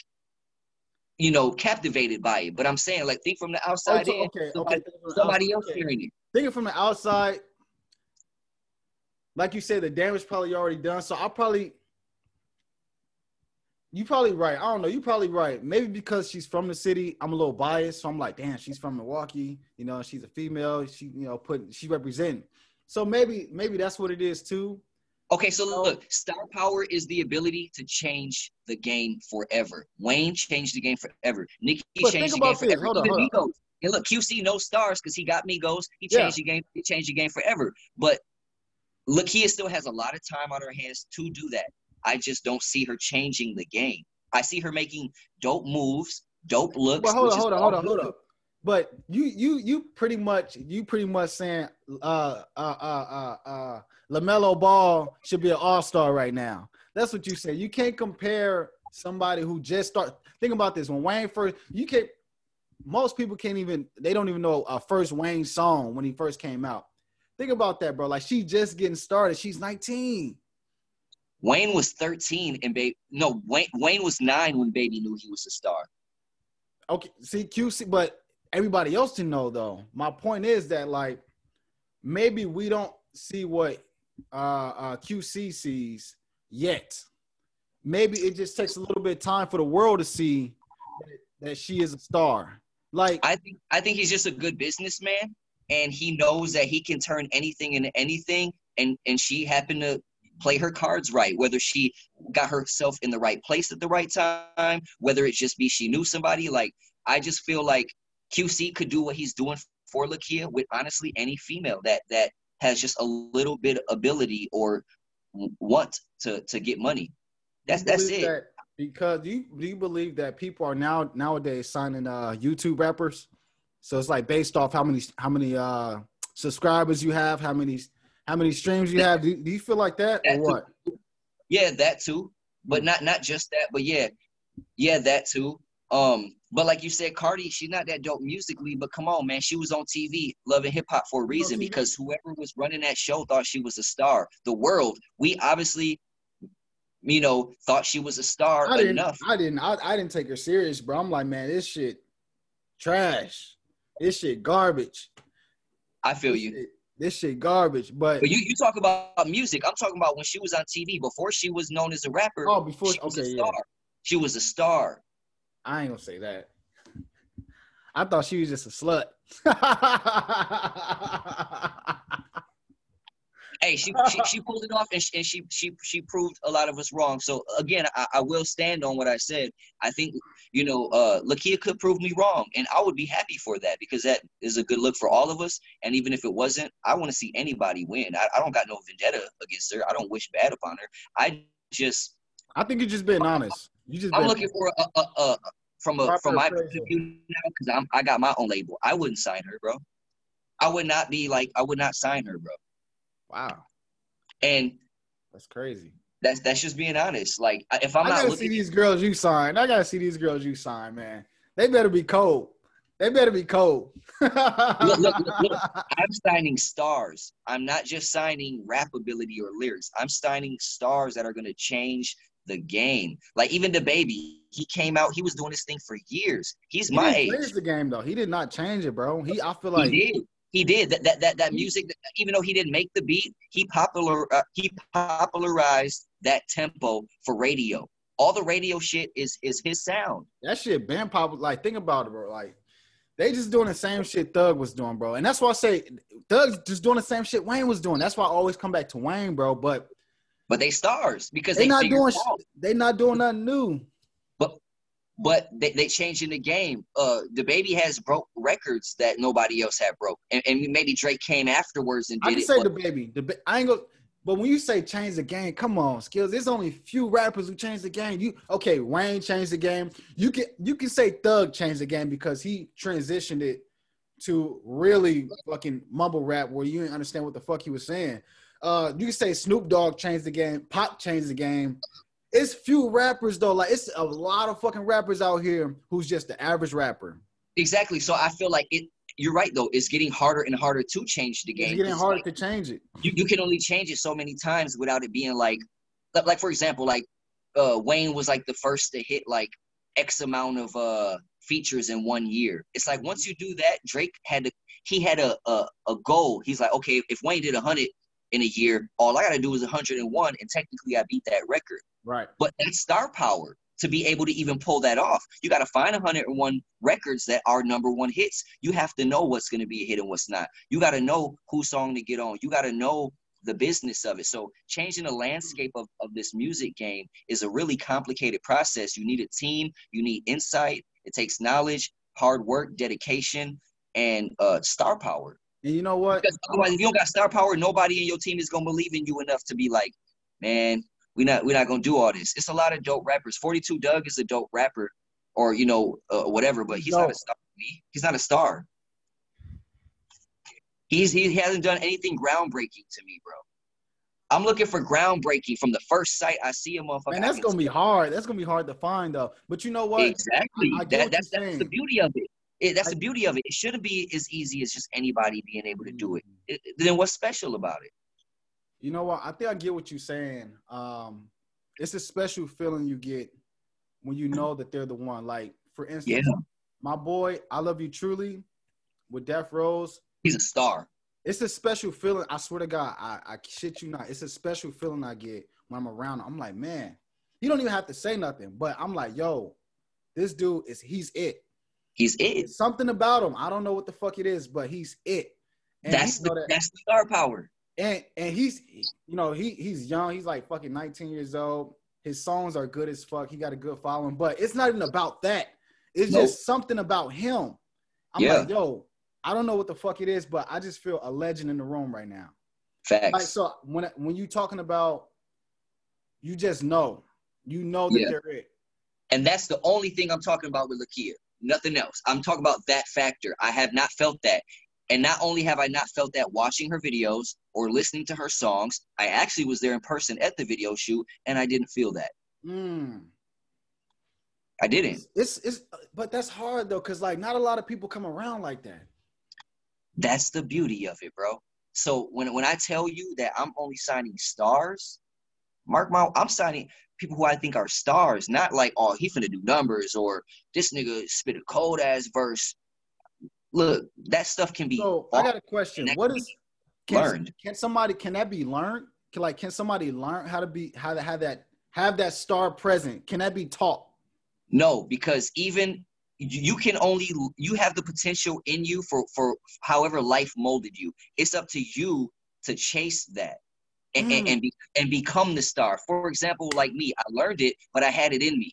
you know, captivated by it. But I'm saying, like, think from the oh, outside okay, in. Okay, somebody, okay. Somebody else okay. hearing it. Thinking from the outside, like you said, the damage probably already done. So I'll probably you probably right. I don't know. You probably right. Maybe because she's from the city, I'm a little biased. So I'm like, damn, she's from Milwaukee. You know, she's a female. She, you know, put she represent. So maybe, maybe that's what it is too. Okay, so look, star power is the ability to change the game forever. Wayne changed the game forever. Nicki but changed the game this. forever. Hold on, hold Migos. And look, QC no stars because he got Migos. He changed yeah. the game. He changed the game forever. But Lakeyah still has a lot of time on her hands to do that. I just don't see her changing the game. I see her making dope moves, dope looks. Well, hold on, hold on, hold on, hold on. But you, you, you pretty much, you pretty much saying, uh, uh, uh, uh, uh LaMelo Ball should be an All Star right now. That's what you say. You can't compare somebody who just start. Think about this. When Wayne first, you can't. Most people can't even. They don't even know a first Wayne song when he first came out. Think about that, bro. Like she just getting started. She's 19. Wayne was 13 and baby no Wayne Wayne was nine when baby knew he was a star. Okay, see QC, but everybody else didn't know though. My point is that like maybe we don't see what uh, uh, QC sees yet. Maybe it just takes a little bit of time for the world to see that, that she is a star. Like I think I think he's just a good businessman and he knows that he can turn anything into anything and and she happened to play her cards right, whether she got herself in the right place at the right time, whether it just be she knew somebody. Like I just feel like QC could do what he's doing for Lakeyah with honestly any female that that has just a little bit of ability or want to to get money. That's that's it. That because do you do you believe that people are now nowadays signing uh YouTube rappers? So it's like based off how many how many uh subscribers you have, how many how many streams you have. Do, do you feel like that, that or what? Too. Yeah, that too. But not not just that, but yeah, yeah, that too. Um, but like you said, Cardi, she's not that dope musically, but come on, man, she was on TV, Love & Hip Hop for a reason because whoever was running that show thought she was a star. The world, we obviously, you know, thought she was a star I enough. Didn't, I didn't, I, I didn't take her serious, bro. I'm like, man, this shit trash. This shit garbage. I feel this you. This shit garbage. But, but you, you talk about music. I'm talking about when she was on TV before she was known as a rapper. Oh, before she was okay, a star. Yeah. She was a star. I ain't gonna say that. I thought she was just a slut. hey, she, she, she pulled it off, and she, and she she she proved a lot of us wrong. So again, I, I will stand on what I said. I think you know, uh, Lakeyah could prove me wrong, and I would be happy for that because that is a good look for all of us. And even if it wasn't, I want to see anybody win. I, I don't got no vendetta against her. I don't wish bad upon her. I just. I think you're just being honest. You just. I'm looking for a, a, a from a from my point of view now because I'm I got my own label. I wouldn't sign her, bro. I would not be like I would not sign her, bro. Wow. And that's crazy. That's that's just being honest. Like if I'm I not gotta looking see these girls you sign. I gotta see these girls you sign, man. They better be cold. They better be cold. look, look, look, look, I'm signing stars. I'm not just signing rap ability or lyrics. I'm signing stars that are gonna change the game. Like even DaBaby, he came out. He was doing this thing for years. He's he my age. Change the game though. He did not change it, bro. He I feel like he did. He did that. That that, that music. Even though he didn't make the beat, he popular uh, he popularized that tempo for radio. All the radio shit is is his sound. That shit been pop. Like think about it, bro. Like they just doing the same shit Thug was doing, bro. And that's why I say Thug's just doing the same shit Wayne was doing. That's why I always come back to Wayne, bro. But but they stars because they, they not doing. They not doing nothing new. But they they changing the game. Uh, DaBaby has broke records that nobody else had broke, and, and maybe Drake came afterwards and did I can it. say DaBaby. The I ain't go. But when you say change the game, come on, skills. There's only few rappers who changed the game. You okay? Wayne changed the game. You can you can say Thug changed the game because he transitioned it to really fucking mumble rap where you didn't understand what the fuck he was saying. Uh, you can say Snoop Dogg changed the game. Pop changed the game. It's few rappers though. Like it's a lot of fucking rappers out here who's just the average rapper. Exactly. So I feel like it. You're right though. It's getting harder and harder to change the game. It's getting harder like, to change it. You you can only change it so many times without it being like, like for example, like uh, Wayne was like the first to hit like X amount of uh features in one year. It's like once you do that, Drake had to he had a a, a goal. He's like, okay, if Wayne did a hundred in a year, all I gotta do is 101, and technically I beat that record. Right. But that's star power to be able to even pull that off. You got to find 101 records that are number one hits. You have to know what's going to be a hit and what's not. You got to know whose song to get on. You got to know the business of it. So changing the landscape of, of this music game is a really complicated process. You need a team, you need insight, it takes knowledge, hard work, dedication, and uh, star power. And you know what? Because otherwise, if you don't got star power, nobody in your team is gonna believe in you enough to be like, man, we're not we're not gonna do all this. It's a lot of dope rappers. Forty Two Dugg is a dope rapper, or you know uh, whatever, but he's not a star. He's not a star. He's he hasn't done anything groundbreaking to me, bro. I'm looking for groundbreaking from the first sight I see him. Motherfucker, Man, that's gonna be hard. That's gonna be hard to find though. But you know what? Exactly. That, that's that's the beauty of it. It that's I, the beauty of it. It shouldn't be as easy as just anybody being able to do it. Mm-hmm. it. Then what's special about it? You know what? I think I get what you're saying. Um, it's a special feeling you get when you know that they're the one. Like, for instance, yeah. my boy, I love you truly with Death Rose. He's a star. It's a special feeling. I swear to God, I, I shit you not. It's a special feeling I get when I'm around. Him. I'm like, man, you don't even have to say nothing, but I'm like, yo, this dude is he's it. He's it. something about him. I don't know what the fuck it is, but he's it. And that's the that, that's the star power. and and he's you know he he's young. He's like fucking 19 years old. His songs are good as fuck. He got a good following, but it's not even about that. It's nope. just something about him. I'm yeah. like, yo, I don't know what the fuck it is, but I just feel a legend in the room right now. Facts. Like, so when when you talking about, you just know, you know that yeah. they're it. And that's the only thing I'm talking about with Lakeyah. Nothing else. I'm talking about that factor. I have not felt that. And not only have I not felt that watching her videos or listening to her songs, I actually was there in person at the video shoot and I didn't feel that. Mm. I didn't. It's, it's, it's but that's hard though, because like not a lot of people come around like that. That's the beauty of it, bro. So when when I tell you that I'm only signing stars, mark my I'm signing people who I think are stars, not like, oh, he finna do numbers or this nigga spit a cold ass verse look, that stuff can be. So I got a question. What is can, learned? Can somebody can that be learned? Can, like, can somebody learn how to be how to have that have that star present? Can that be taught? No, because even you can only you have the potential in you for for however life molded you. It's up to you to chase that. And, mm. and, be, and become the star. For example, like me, I learned it, but I had it in me.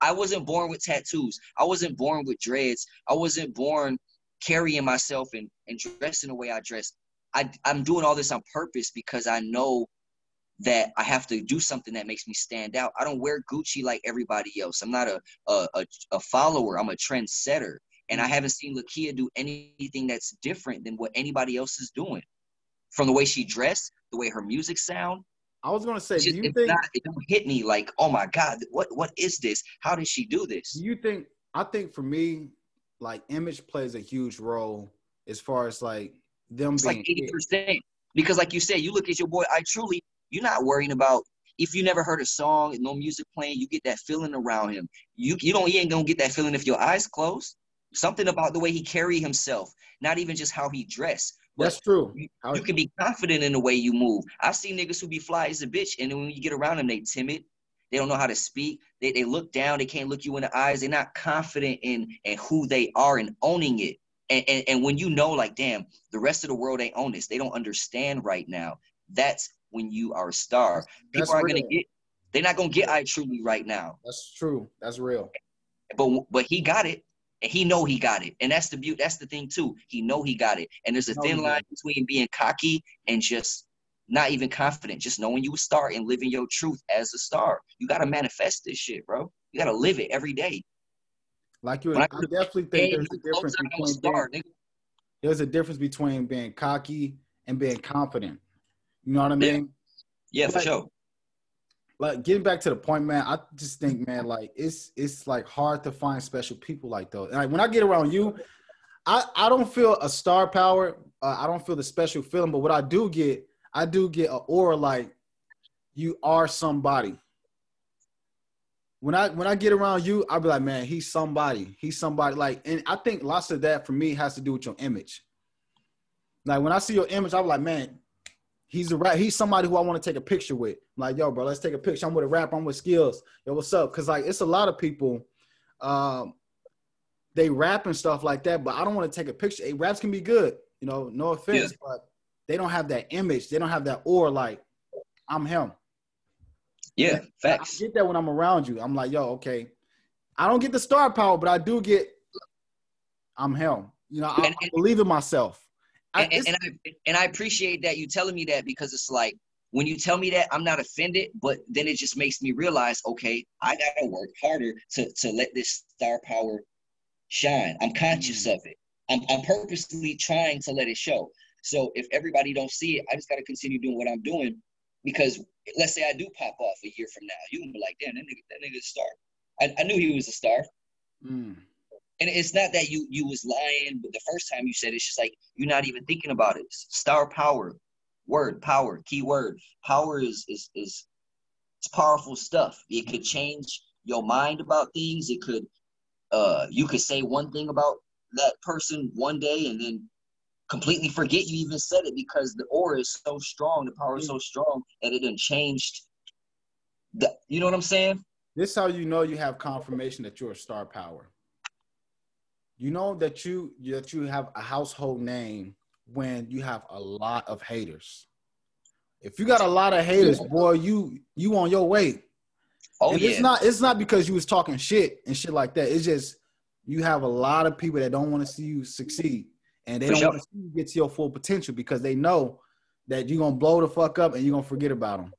I wasn't born with tattoos. I wasn't born with dreads. I wasn't born carrying myself and, and dressing the way I dress. I, I'm doing all this on purpose because I know that I have to do something that makes me stand out. I don't wear Gucci like everybody else. I'm not a a, a, a follower. I'm a trendsetter. And I mm. haven't seen Lakeyah do anything that's different than what anybody else is doing. From the way she dressed, the way her music sound. I was gonna say, do you think not, it don't hit me like, oh my God, what what is this? How did she do this? Do you think I think for me, like image plays a huge role as far as like them it's being like eighty percent. Because like you said, you look at your boy I truly, you're not worrying about if you never heard a song and no music playing, you get that feeling around him. You you don't you ain't gonna get that feeling if your eyes closed. Something about the way he carry himself, not even just how he dressed. That's true. You, you, can be confident in the way you move. I see niggas who be fly as a bitch, and then when you get around them, they timid. They don't know how to speak. They, they look down. They can't look you in the eyes. They're not confident in, in who they are and owning it. And, and, and when you know, like, damn, the rest of the world ain't own this. They don't understand right now. That's when you are a star. People That's are real. gonna get. They're not gonna get I truly right now. That's true. That's real. But but he got it, and he know he got it, and that's the beauty. That's the thing too. He know he got it, and there's a thin line between being cocky and just not even confident, just knowing you a star and living your truth as a star. You gotta manifest this shit, bro. You gotta live it every day. Like you, I, I definitely think there's a difference between star, being, there's a difference between being cocky and being confident. You know what I mean? Yeah, yeah for sure. Like getting back to the point, man. I just think, man, like it's it's like hard to find special people like those. Like when I get around you, I I don't feel a star power. Uh, I don't feel the special feeling, but what I do get I do get an aura like you are somebody. When I when I get around you, I'll be like, man, he's somebody. He's somebody. Like, and I think lots of that for me has to do with your image. Like when I see your image, I'm like, man, he's a rap. He's somebody who I want to take a picture with. I'm like, yo, bro, let's take a picture. I'm with a rap. I'm with skills. Yo, what's up? Because like it's a lot of people. Um, they rap and stuff like that, but I don't want to take a picture. Hey, raps can be good, you know, no offense, yeah. but they don't have that image. They don't have that or like I'm him. Yeah, facts. I get that when I'm around you. I'm like, yo, okay. I don't get the star power, but I do get I'm him. You know, I, I believe in myself. And, I, and, and, I, and I appreciate that you telling me that because it's like when you tell me that, I'm not offended, but then it just makes me realize, okay, I gotta work harder to to let this star power shine. I'm conscious mm. of it. I'm, I'm purposely trying to let it show. So if everybody don't see it, I just got to continue doing what I'm doing because let's say I do pop off a year from now, you can be like, damn, that nigga, that nigga's a star. I, I knew he was a star. Mm. And it's not that you you was lying, but the first time you said it, it's just like you're not even thinking about it. Star power, word power, key word. Power is is is it's powerful stuff. It could change your mind about things. It could uh you could say one thing about that person one day and then completely forget you even said it because the aura is so strong, the power is so strong that it done changed. The, you know what I'm saying? This is how you know you have confirmation that you're a star power. You know that you that you have a household name when you have a lot of haters. If you got a lot of haters, boy, you you on your way. Oh and yeah. It's not it's not because you was talking shit and shit like that. It's just you have a lot of people that don't want to see you succeed, and they For don't sure. want to see you get to your full potential because they know that you're gonna blow the fuck up and you're gonna forget about them.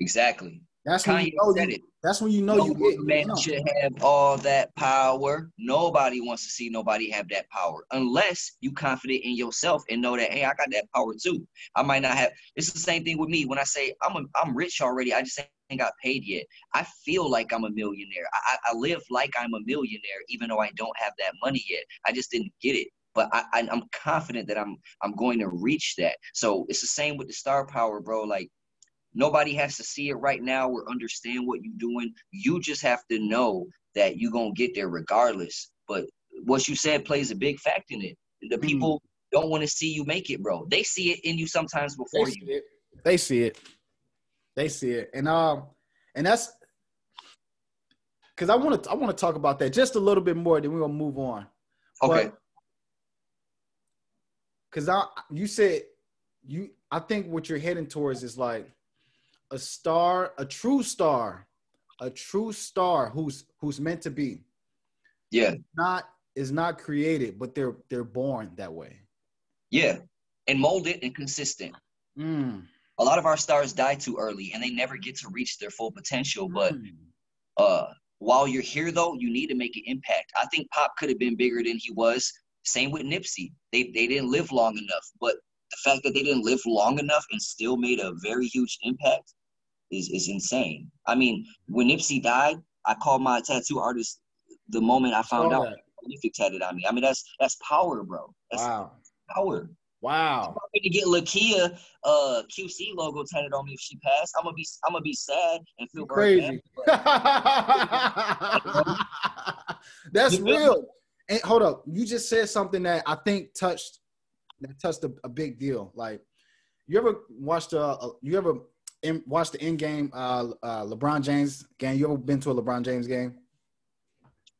Exactly. That's when you know you, That's when you know no you get. Man you should have all that power. Nobody wants to see nobody have that power unless you confident in yourself and know that hey, I got that power too. I might not have. It's the same thing with me when I say I'm a, I'm rich already. I just ain't got paid yet. I feel like I'm a millionaire. I, I live like I'm a millionaire, even though I don't have that money yet. I just didn't get it but I, I am confident that I'm I'm going to reach that. So it's the same with the star power, bro. Like Nobody has to see it right now or understand what you're doing. You just have to know that you're gonna get there regardless. But what you said plays a big fact in it. The mm-hmm. people mm don't want to see you make it, bro. They see it in you sometimes before they you. It. They see it. They see it, and um, and that's because I want to I want to talk about that just a little bit more. Then we're gonna move on. Okay. Because I, you said you, I think what you're heading towards is like a star, a true star, a true star who's who's meant to be. Yeah. Not is not created, but they're they're born that way. Yeah. And molded and consistent. Mm. A lot of our stars die too early and they never get to reach their full potential. Mm. But uh while you're here though, you need to make an impact. I think Pop could have been bigger than he was. Same with Nipsey. They they didn't live long enough, but the fact that they didn't live long enough and still made a very huge impact is is insane. I mean, when Nipsey died, I called my tattoo artist the moment I found out Prolific tatted on me. I mean, that's that's power, bro. That's wow. power. Wow. I'm going to get Lakeyah uh QC logo tatted on me if she passed. I'm gonna be I'm gonna be sad and feel crazy. That's real. And hold up, you just said something that I think touched that touched a, a big deal. Like, you ever watched a, a you ever watch the end game uh, uh, LeBron James game? You ever been to a LeBron James game?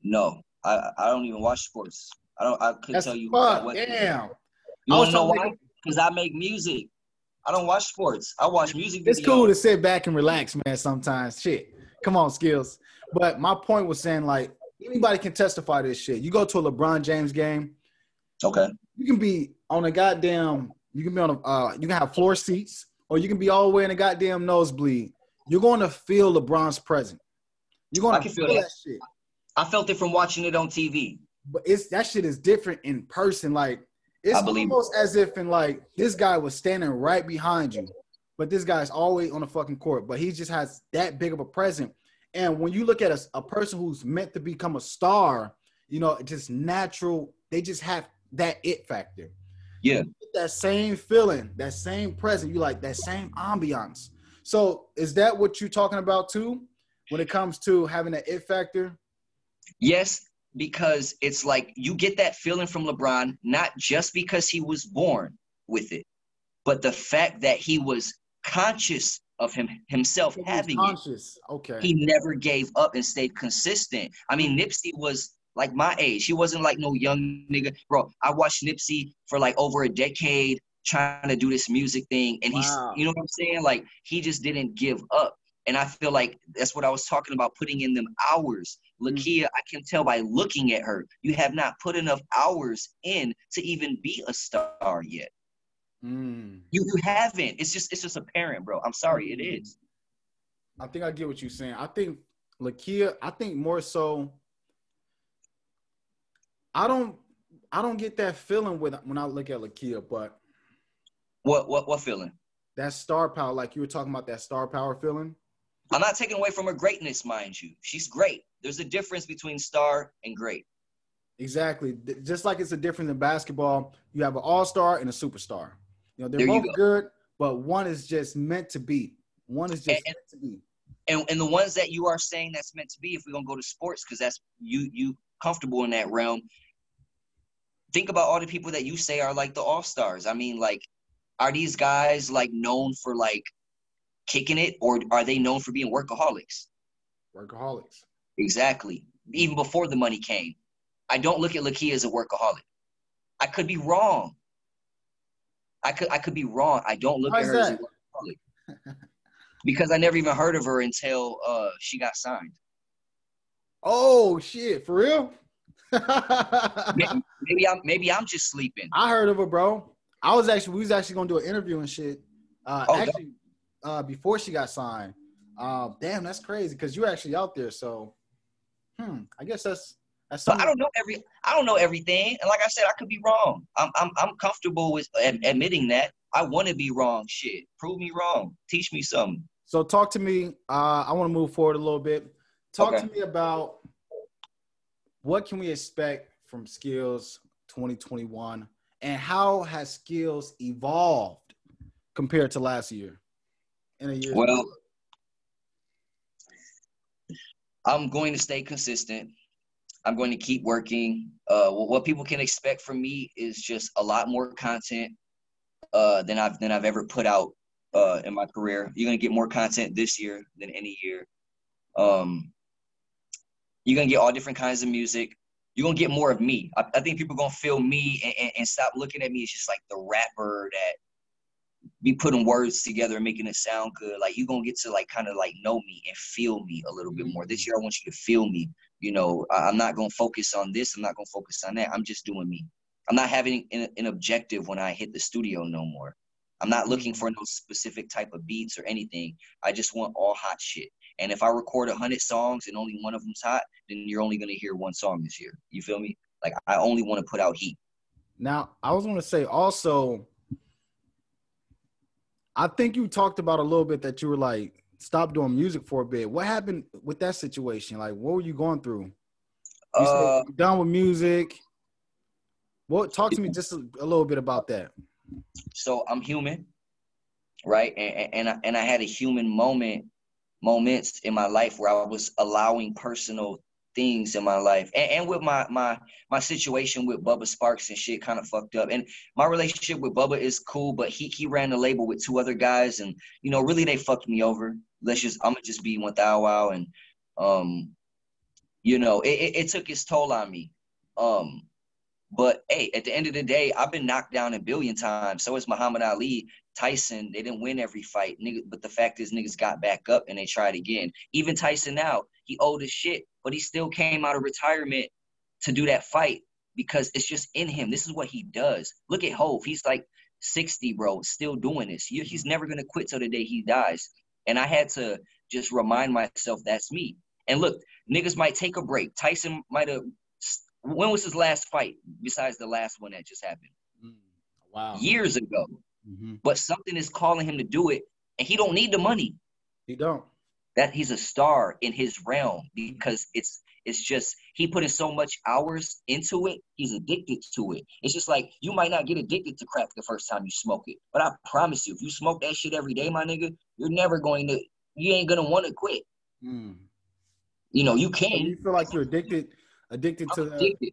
No, I I don't even watch sports. I don't. I could That's tell you. Fuck, what, damn. You want to know why? Because I make music. I don't watch sports. I watch music. It's cool to sit back and relax, man. Sometimes, shit. Come on, skills. But my point was saying, like, anybody can testify this shit. You go to a LeBron James game. Okay. You can be on a goddamn. You can be on a. Uh, you can have floor seats or you can be all the way in a goddamn nosebleed. You're going to feel LeBron's presence. You're going to feel, feel that. that shit. I felt it from watching it on TV. But it's that shit is different in person. Like it's almost as if in like this guy was standing right behind you, but this guy's always on the fucking court. But he just has that big of a presence. And when you look at a, a person who's meant to become a star, you know, it's just natural. They just have that it factor. Yeah. That same feeling, that same present, you like that same ambiance. So is that what you're talking about too when it comes to having an it factor? Yes, because it's like you get that feeling from LeBron, not just because he was born with it, but the fact that he was conscious of him himself having conscious. it. Okay. He never gave up and stayed consistent. I mean, Nipsey was like my age. He wasn't like no young nigga. Bro, I watched Nipsey for like over a decade trying to do this music thing. And wow. he's, you know what I'm saying? Like he just didn't give up. And I feel like that's what I was talking about, putting in them hours. Mm. Lakeyah, I can tell by looking at her, you have not put enough hours in to even be a star yet. Mm. You you haven't. It's just it's just apparent, bro. I'm sorry, it is. I think I get what you're saying. I think Lakeyah, I think more so I don't I don't get that feeling with when I look at Lakeyah, but what what what feeling? That star power, like you were talking about that star power feeling. I'm not taking away from her greatness, mind you. She's great. There's a difference between star and great. Exactly. Just like it's a difference in basketball, you have an all-star and a superstar. You know, they're there both go. good, but one is just meant to be. One is just and, meant to be. And, and the ones that you are saying that's meant to be, if we're gonna go to sports, because that's you you comfortable in that realm, think about all the people that you say are like the all stars. I mean, like, are these guys like known for like kicking it, or are they known for being workaholics? Workaholics. Exactly. Even before the money came, I don't look at Lakeyah as a workaholic. I could be wrong. I could I could be wrong. I don't look Why at her that? as a workaholic because I never even heard of her until uh, she got signed. Oh shit! For real? maybe, maybe, I'm maybe I'm just sleeping. I heard of her, bro. I was actually we was actually gonna do an interview and shit. Uh, oh, actually, uh, before she got signed. Uh, damn, that's crazy because you're actually out there. So, hmm, I guess that's that's. But I don't know every. I don't know everything, and like I said, I could be wrong. I'm I'm I'm comfortable with admitting that. I want to be wrong. Shit, prove me wrong. Teach me something. So talk to me. Uh, I want to move forward a little bit. Talk okay. to me about what can we expect from Skills 2021, and how has Skills evolved compared to last year? In a year. Well, I'm going to stay consistent. I'm going to keep working. Uh, what people can expect from me is just a lot more content uh, than I've than I've ever put out uh, in my career. You're gonna get more content this year than any year. Um, you're gonna get all different kinds of music. You're gonna get more of me. I, I think people are gonna feel me and, and, and, stop looking at me as just like the rapper that be putting words together and making it sound good. Like you're gonna get to like kind of like know me and feel me a little bit mm-hmm. more. This year I want you to feel me. You know, I, I'm not gonna focus on this. I'm not gonna focus on that. I'm just doing me. I'm not having an, an objective when I hit the studio no more. I'm not looking for no specific type of beats or anything. I just want all hot shit. And if I record a hundred songs and only one of them's hot, then you're only gonna hear one song this year. You feel me? Like I only want to put out heat. Now I was gonna say also, I think you talked about a little bit that you were like stop doing music for a bit. What happened with that situation? Like what were you going through? You uh, done with music. What talk to me just a, a little bit about that. So I'm human, right? And and I, and I had a human moment, moments in my life where I was allowing personal things in my life, and, and with my my my situation with Bubba Sparks and shit, kind of fucked up. And my relationship with Bubba is cool, but he he ran the label with two other guys, and you know, really they fucked me over. Let's just I'm gonna just be one thou wow, and um, you know, it, it, it took its toll on me. Um, but hey, at the end of the day, I've been knocked down a billion times. So is Muhammad Ali, Tyson. They didn't win every fight, nigga. But the fact is, niggas got back up and they tried again. Even Tyson now, he old as shit, but he still came out of retirement to do that fight because it's just in him. This is what he does. Look at Hove. He's like 60, bro, still doing this. He's never gonna quit till the day he dies. And I had to just remind myself that's me. And look, niggas might take a break. Tyson might have when was his last fight besides the last one that just happened? Mm, wow. Years ago. Mm-hmm. But something is calling him to do it, and he don't need the money. He don't. That he's a star in his realm because it's it's just he put in so much hours into it. He's addicted to it. It's just like you might not get addicted to crack the first time you smoke it, but I promise you, if you smoke that shit every day, my nigga, you're never going to. You ain't gonna want to quit. Mm. You know, you can. So you feel like you're addicted Addicted I'm to addicted. the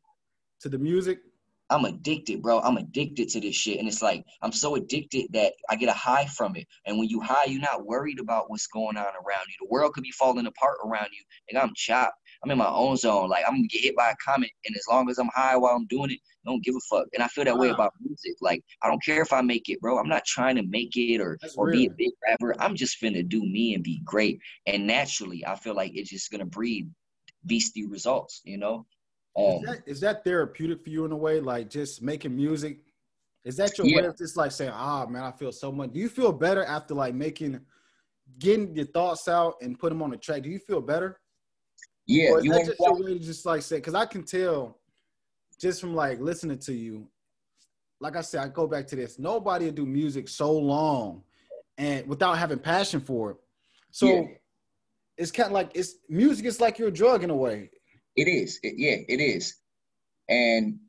to the music. I'm addicted, bro. I'm addicted to this shit. And it's like, I'm so addicted that I get a high from it. And when you high, you're not worried about what's going on around you. The world could be falling apart around you. And I'm chopped. I'm in my own zone. Like, I'm going to get hit by a comet. And as long as I'm high while I'm doing it, I don't give a fuck. And I feel that wow. way about music. Like, I don't care if I make it, bro. I'm not trying to make it or, or be a big rapper. I'm just finna do me and be great. And naturally, I feel like it's just going to breed beastie results, you know? Um, is, that, is that therapeutic for you in a way? Like just making music? Is that your yeah. way of just like saying, ah, man, I feel so much? Do you feel better after like making, getting your thoughts out and put them on the track? Do you feel better? Yeah. Or is that just your way to just like say, because I can tell just from like listening to you, like I said, I go back to this. Nobody will do music so long and without having passion for it. So yeah it's kind of like it's music is like your drug in a way. It is. It, yeah, it is. And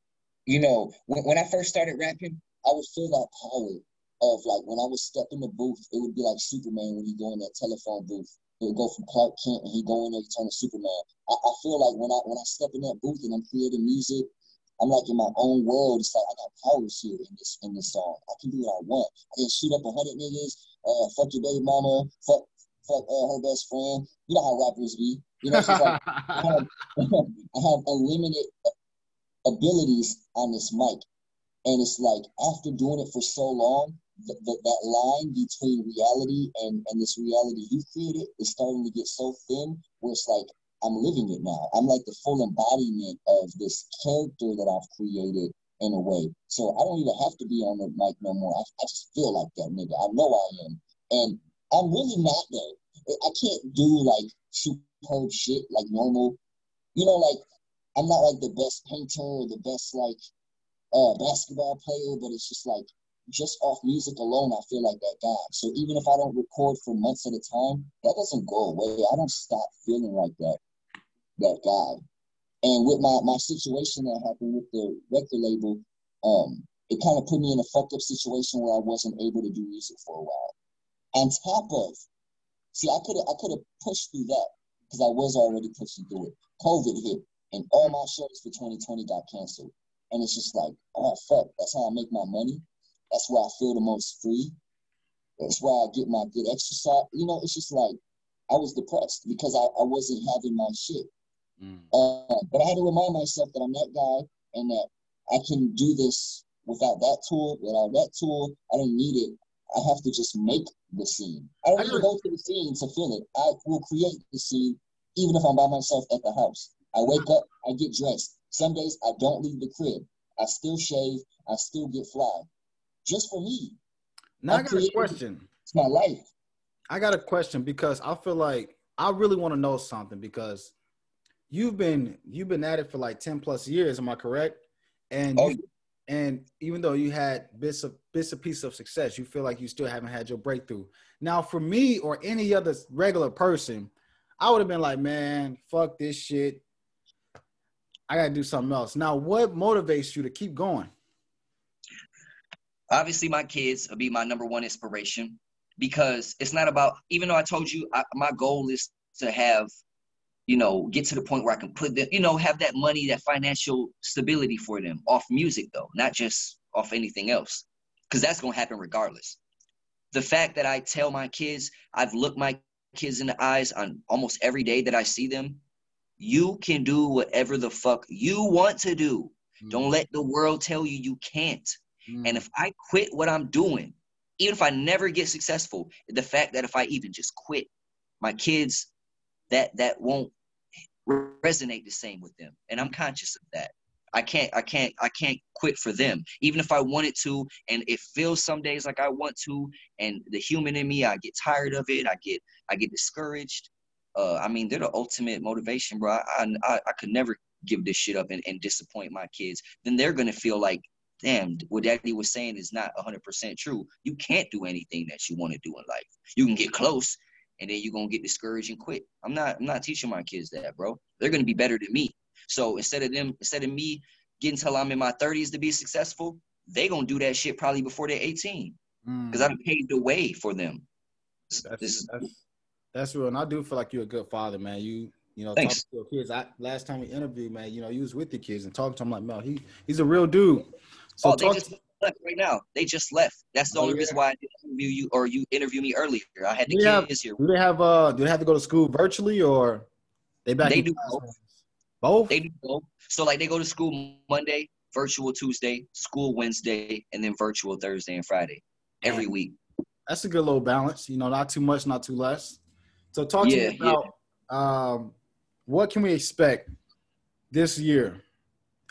you know, when, when I first started rapping, I would feel that power of like when I would step in the booth, it would be like Superman when he go in that telephone booth. It would go from Clark Kent and he go in there, he turn to Superman. I, I feel like when I when I step in that booth and I'm creating music, I'm like in my own world. It's like I got powers here in this in this song. I can do what I want. I can shoot up a hundred niggas. Uh, fuck your baby mama. Fuck fuck uh, her best friend. You know how rappers be. You know, like, I, have, I have unlimited abilities on this mic, and it's like after doing it for so long, the, the, that line between reality and and this reality you've created is starting to get so thin where it's like I'm living it now. I'm like the full embodiment of this character that I've created in a way. So I don't even have to be on the mic no more. I, I just feel like that nigga. I know I am. And I'm really not though. I can't do like superb shit like normal. You know, like I'm not like the best painter or the best like uh basketball player, but it's just like just off music alone, I feel like that guy. So even if I don't record for months at a time, that doesn't go away. I don't stop feeling like that that guy. And with my my situation that happened with the record label, um, it kind of put me in a fucked up situation where I wasn't able to do music for a while. On top of, see, I could have I could have pushed through that because I was already pushing through it. COVID hit, and all my shows for 2020 got canceled. And it's just like, oh fuck, that's how I make my money. That's where I feel the most free. That's where I get my good exercise. You know, it's just like I was depressed because I, I wasn't having my shit. Mm. Uh, but I had to remind myself that I'm that guy and that I can do this without that tool, without that tool. I don't need it. I have to just make the scene. I don't to go to the scene to feel it. I will create the scene even if I'm by myself at the house. I wake up, I get dressed. Some days I don't leave the crib. I still shave, I still get fly. Just for me. Now I, I got a question. It's my life. I got a question because I feel like I really want to know something because you've been you've been at it for like 10 plus years am i correct and oh. you, and even though you had bits of bits of piece of success you feel like you still haven't had your breakthrough. Now for me or any other regular person i would have been like man fuck this shit. I gotta do something else. Now what motivates you to keep going? Obviously my kids will be my number one inspiration because it's not about even though i told you I, my goal is to have you know, get to the point where I can put them, you know, have that money, that financial stability for them off music though, not just off anything else. Cause that's gonna happen regardless. The fact that I tell my kids, I've looked my kids in the eyes on almost every day that I see them, you can do whatever the fuck you want to do. Mm. Don't let the world tell you you can't. Mm. And if I quit what I'm doing, even if I never get successful, the fact that if I even just quit, my kids that that won't resonate the same with them. And i'm conscious of that. I can't i can't i can't quit for them. Even if i wanted to and it feels some days like i want to and the human in me i get tired of it. I get i get discouraged. Uh i mean they're the ultimate motivation bro. I i, I could never give this shit up and, and disappoint my kids. Then they're gonna feel like damn, what daddy was saying is not 100% true. You can't do anything that you want to do in life. You can get close, and then you're gonna get discouraged and quit. I'm not I'm not teaching my kids that, bro. They're gonna be better than me. So instead of them, instead of me getting till I'm in my 30s to be successful, they gonna do that shit probably before they're 18. Because mm. I've paved the way for them. That's, this, that's, that's real. And I do feel like you're a good father, man. You you know, talking to your kids. I last time we interviewed, man, you know, you was with the kids and talking to them like, man, he he's a real dude. So oh, talk just, left right now. They just left. That's the oh, only yeah. reason why I didn't interview you or you interview me earlier. I had the kids have, here. Do they have uh do they have to go to school virtually or they back? They do both. both. They do both. So like they go to school Monday, virtual Tuesday, school Wednesday, and then virtual Thursday and Friday every week. That's a good little balance. You know, not too much, not too less. So talk yeah, to me about yeah. um, what can we expect this year,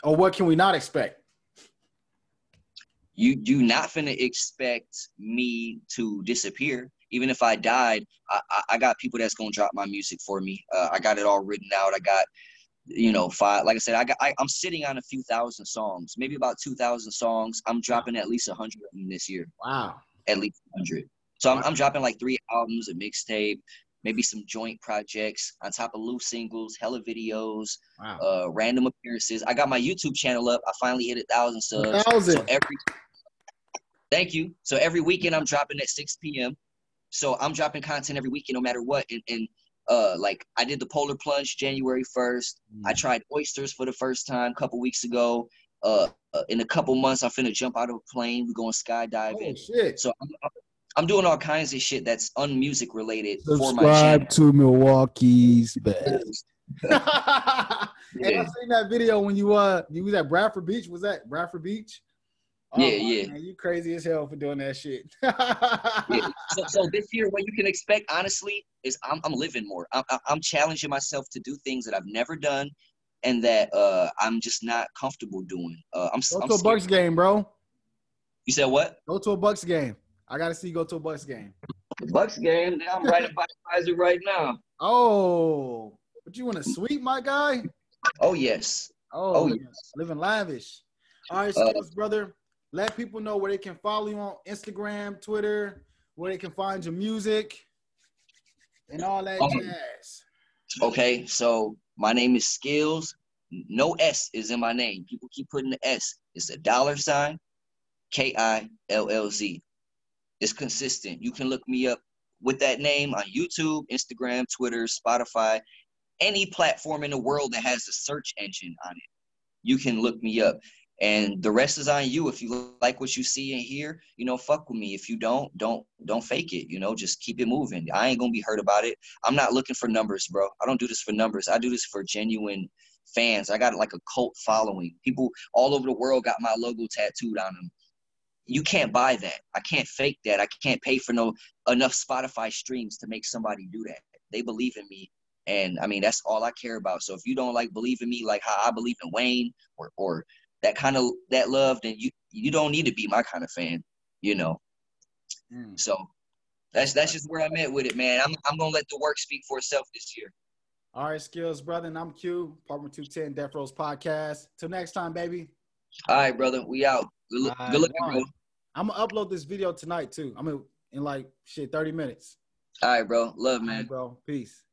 or what can we not expect? You you not finna expect me to disappear. Even if I died, I, I got people that's gonna drop my music for me. Uh, I got it all written out. I got, you know, five. Like I said, I got. I, am sitting on a few thousand songs, maybe about two thousand songs. I'm dropping at least a hundred this year. Wow. At least hundred. So I'm, I'm dropping like three albums, a mixtape, maybe some joint projects on top of loose singles, hella videos, wow. uh, random appearances. I got my YouTube channel up. I finally hit a thousand subs. A thousand. So every Thank you. So every weekend I'm dropping at 6 p.m. So I'm dropping content every weekend, no matter what. And, and uh, like I did the polar plunge January 1st. Mm. I tried oysters for the first time a couple weeks ago. Uh, uh, in a couple months, I'm finna jump out of a plane. We're going skydiving. Oh, shit. So I'm, I'm doing all kinds of shit that's unmusic related Subscribe for my channel. to Milwaukee's best. yeah. Hey, I seen that video when you uh you was at Bradford Beach. Was that Bradford Beach? Oh, yeah, yeah. Man, you crazy as hell for doing that shit. yeah. so, so this year, what you can expect, honestly, is I'm, I'm living more. I'm, I'm challenging myself to do things that I've never done, and that uh, I'm just not comfortable doing. Uh, I'm go I'm to a Bucks game, bro. You said what? Go to a Bucks game. I gotta see you go to a Bucks game. Bucks game. I'm right about Fiserv right now. Oh, but you want to sweep, my guy? Oh yes. Oh, oh yes. Living lavish. All right, uh, brother. Let people know where they can follow you on Instagram, Twitter, where they can find your music, and all that um, jazz. Okay, so my name is $killz. No S is in my name. People keep putting the S. It's a dollar sign, K I L L Z. It's consistent. You can look me up with that name on YouTube, Instagram, Twitter, Spotify, any platform in the world that has a search engine on it. You can look me up. And the rest is on you. If you like what you see and hear, you know, fuck with me. If you don't, don't don't fake it. You know, just keep it moving. I ain't gonna be hurt about it. I'm not looking for numbers, bro. I don't do this for numbers. I do this for genuine fans. I got like a cult following. People all over the world got my logo tattooed on them. You can't buy that. I can't fake that. I can't pay for no enough Spotify streams to make somebody do that. They believe in me. And I mean, that's all I care about. So if you don't like believe in me like how I believe in Wayne or or that kind of that love, then you you don't need to be my kind of fan, you know. Mm. So that's that's just where I'm at with it, man. I'm I'm gonna let the work speak for itself this year. All right, $killz, brother, and I'm Q, Apartment 210 Death Rows Podcast. Till next time, baby. All right, brother. We out. Good, look, right, good looking, bro. I'm gonna upload this video tonight too. I'm in, in like shit 30 minutes. All right, bro. Love, man. Right, bro. Peace.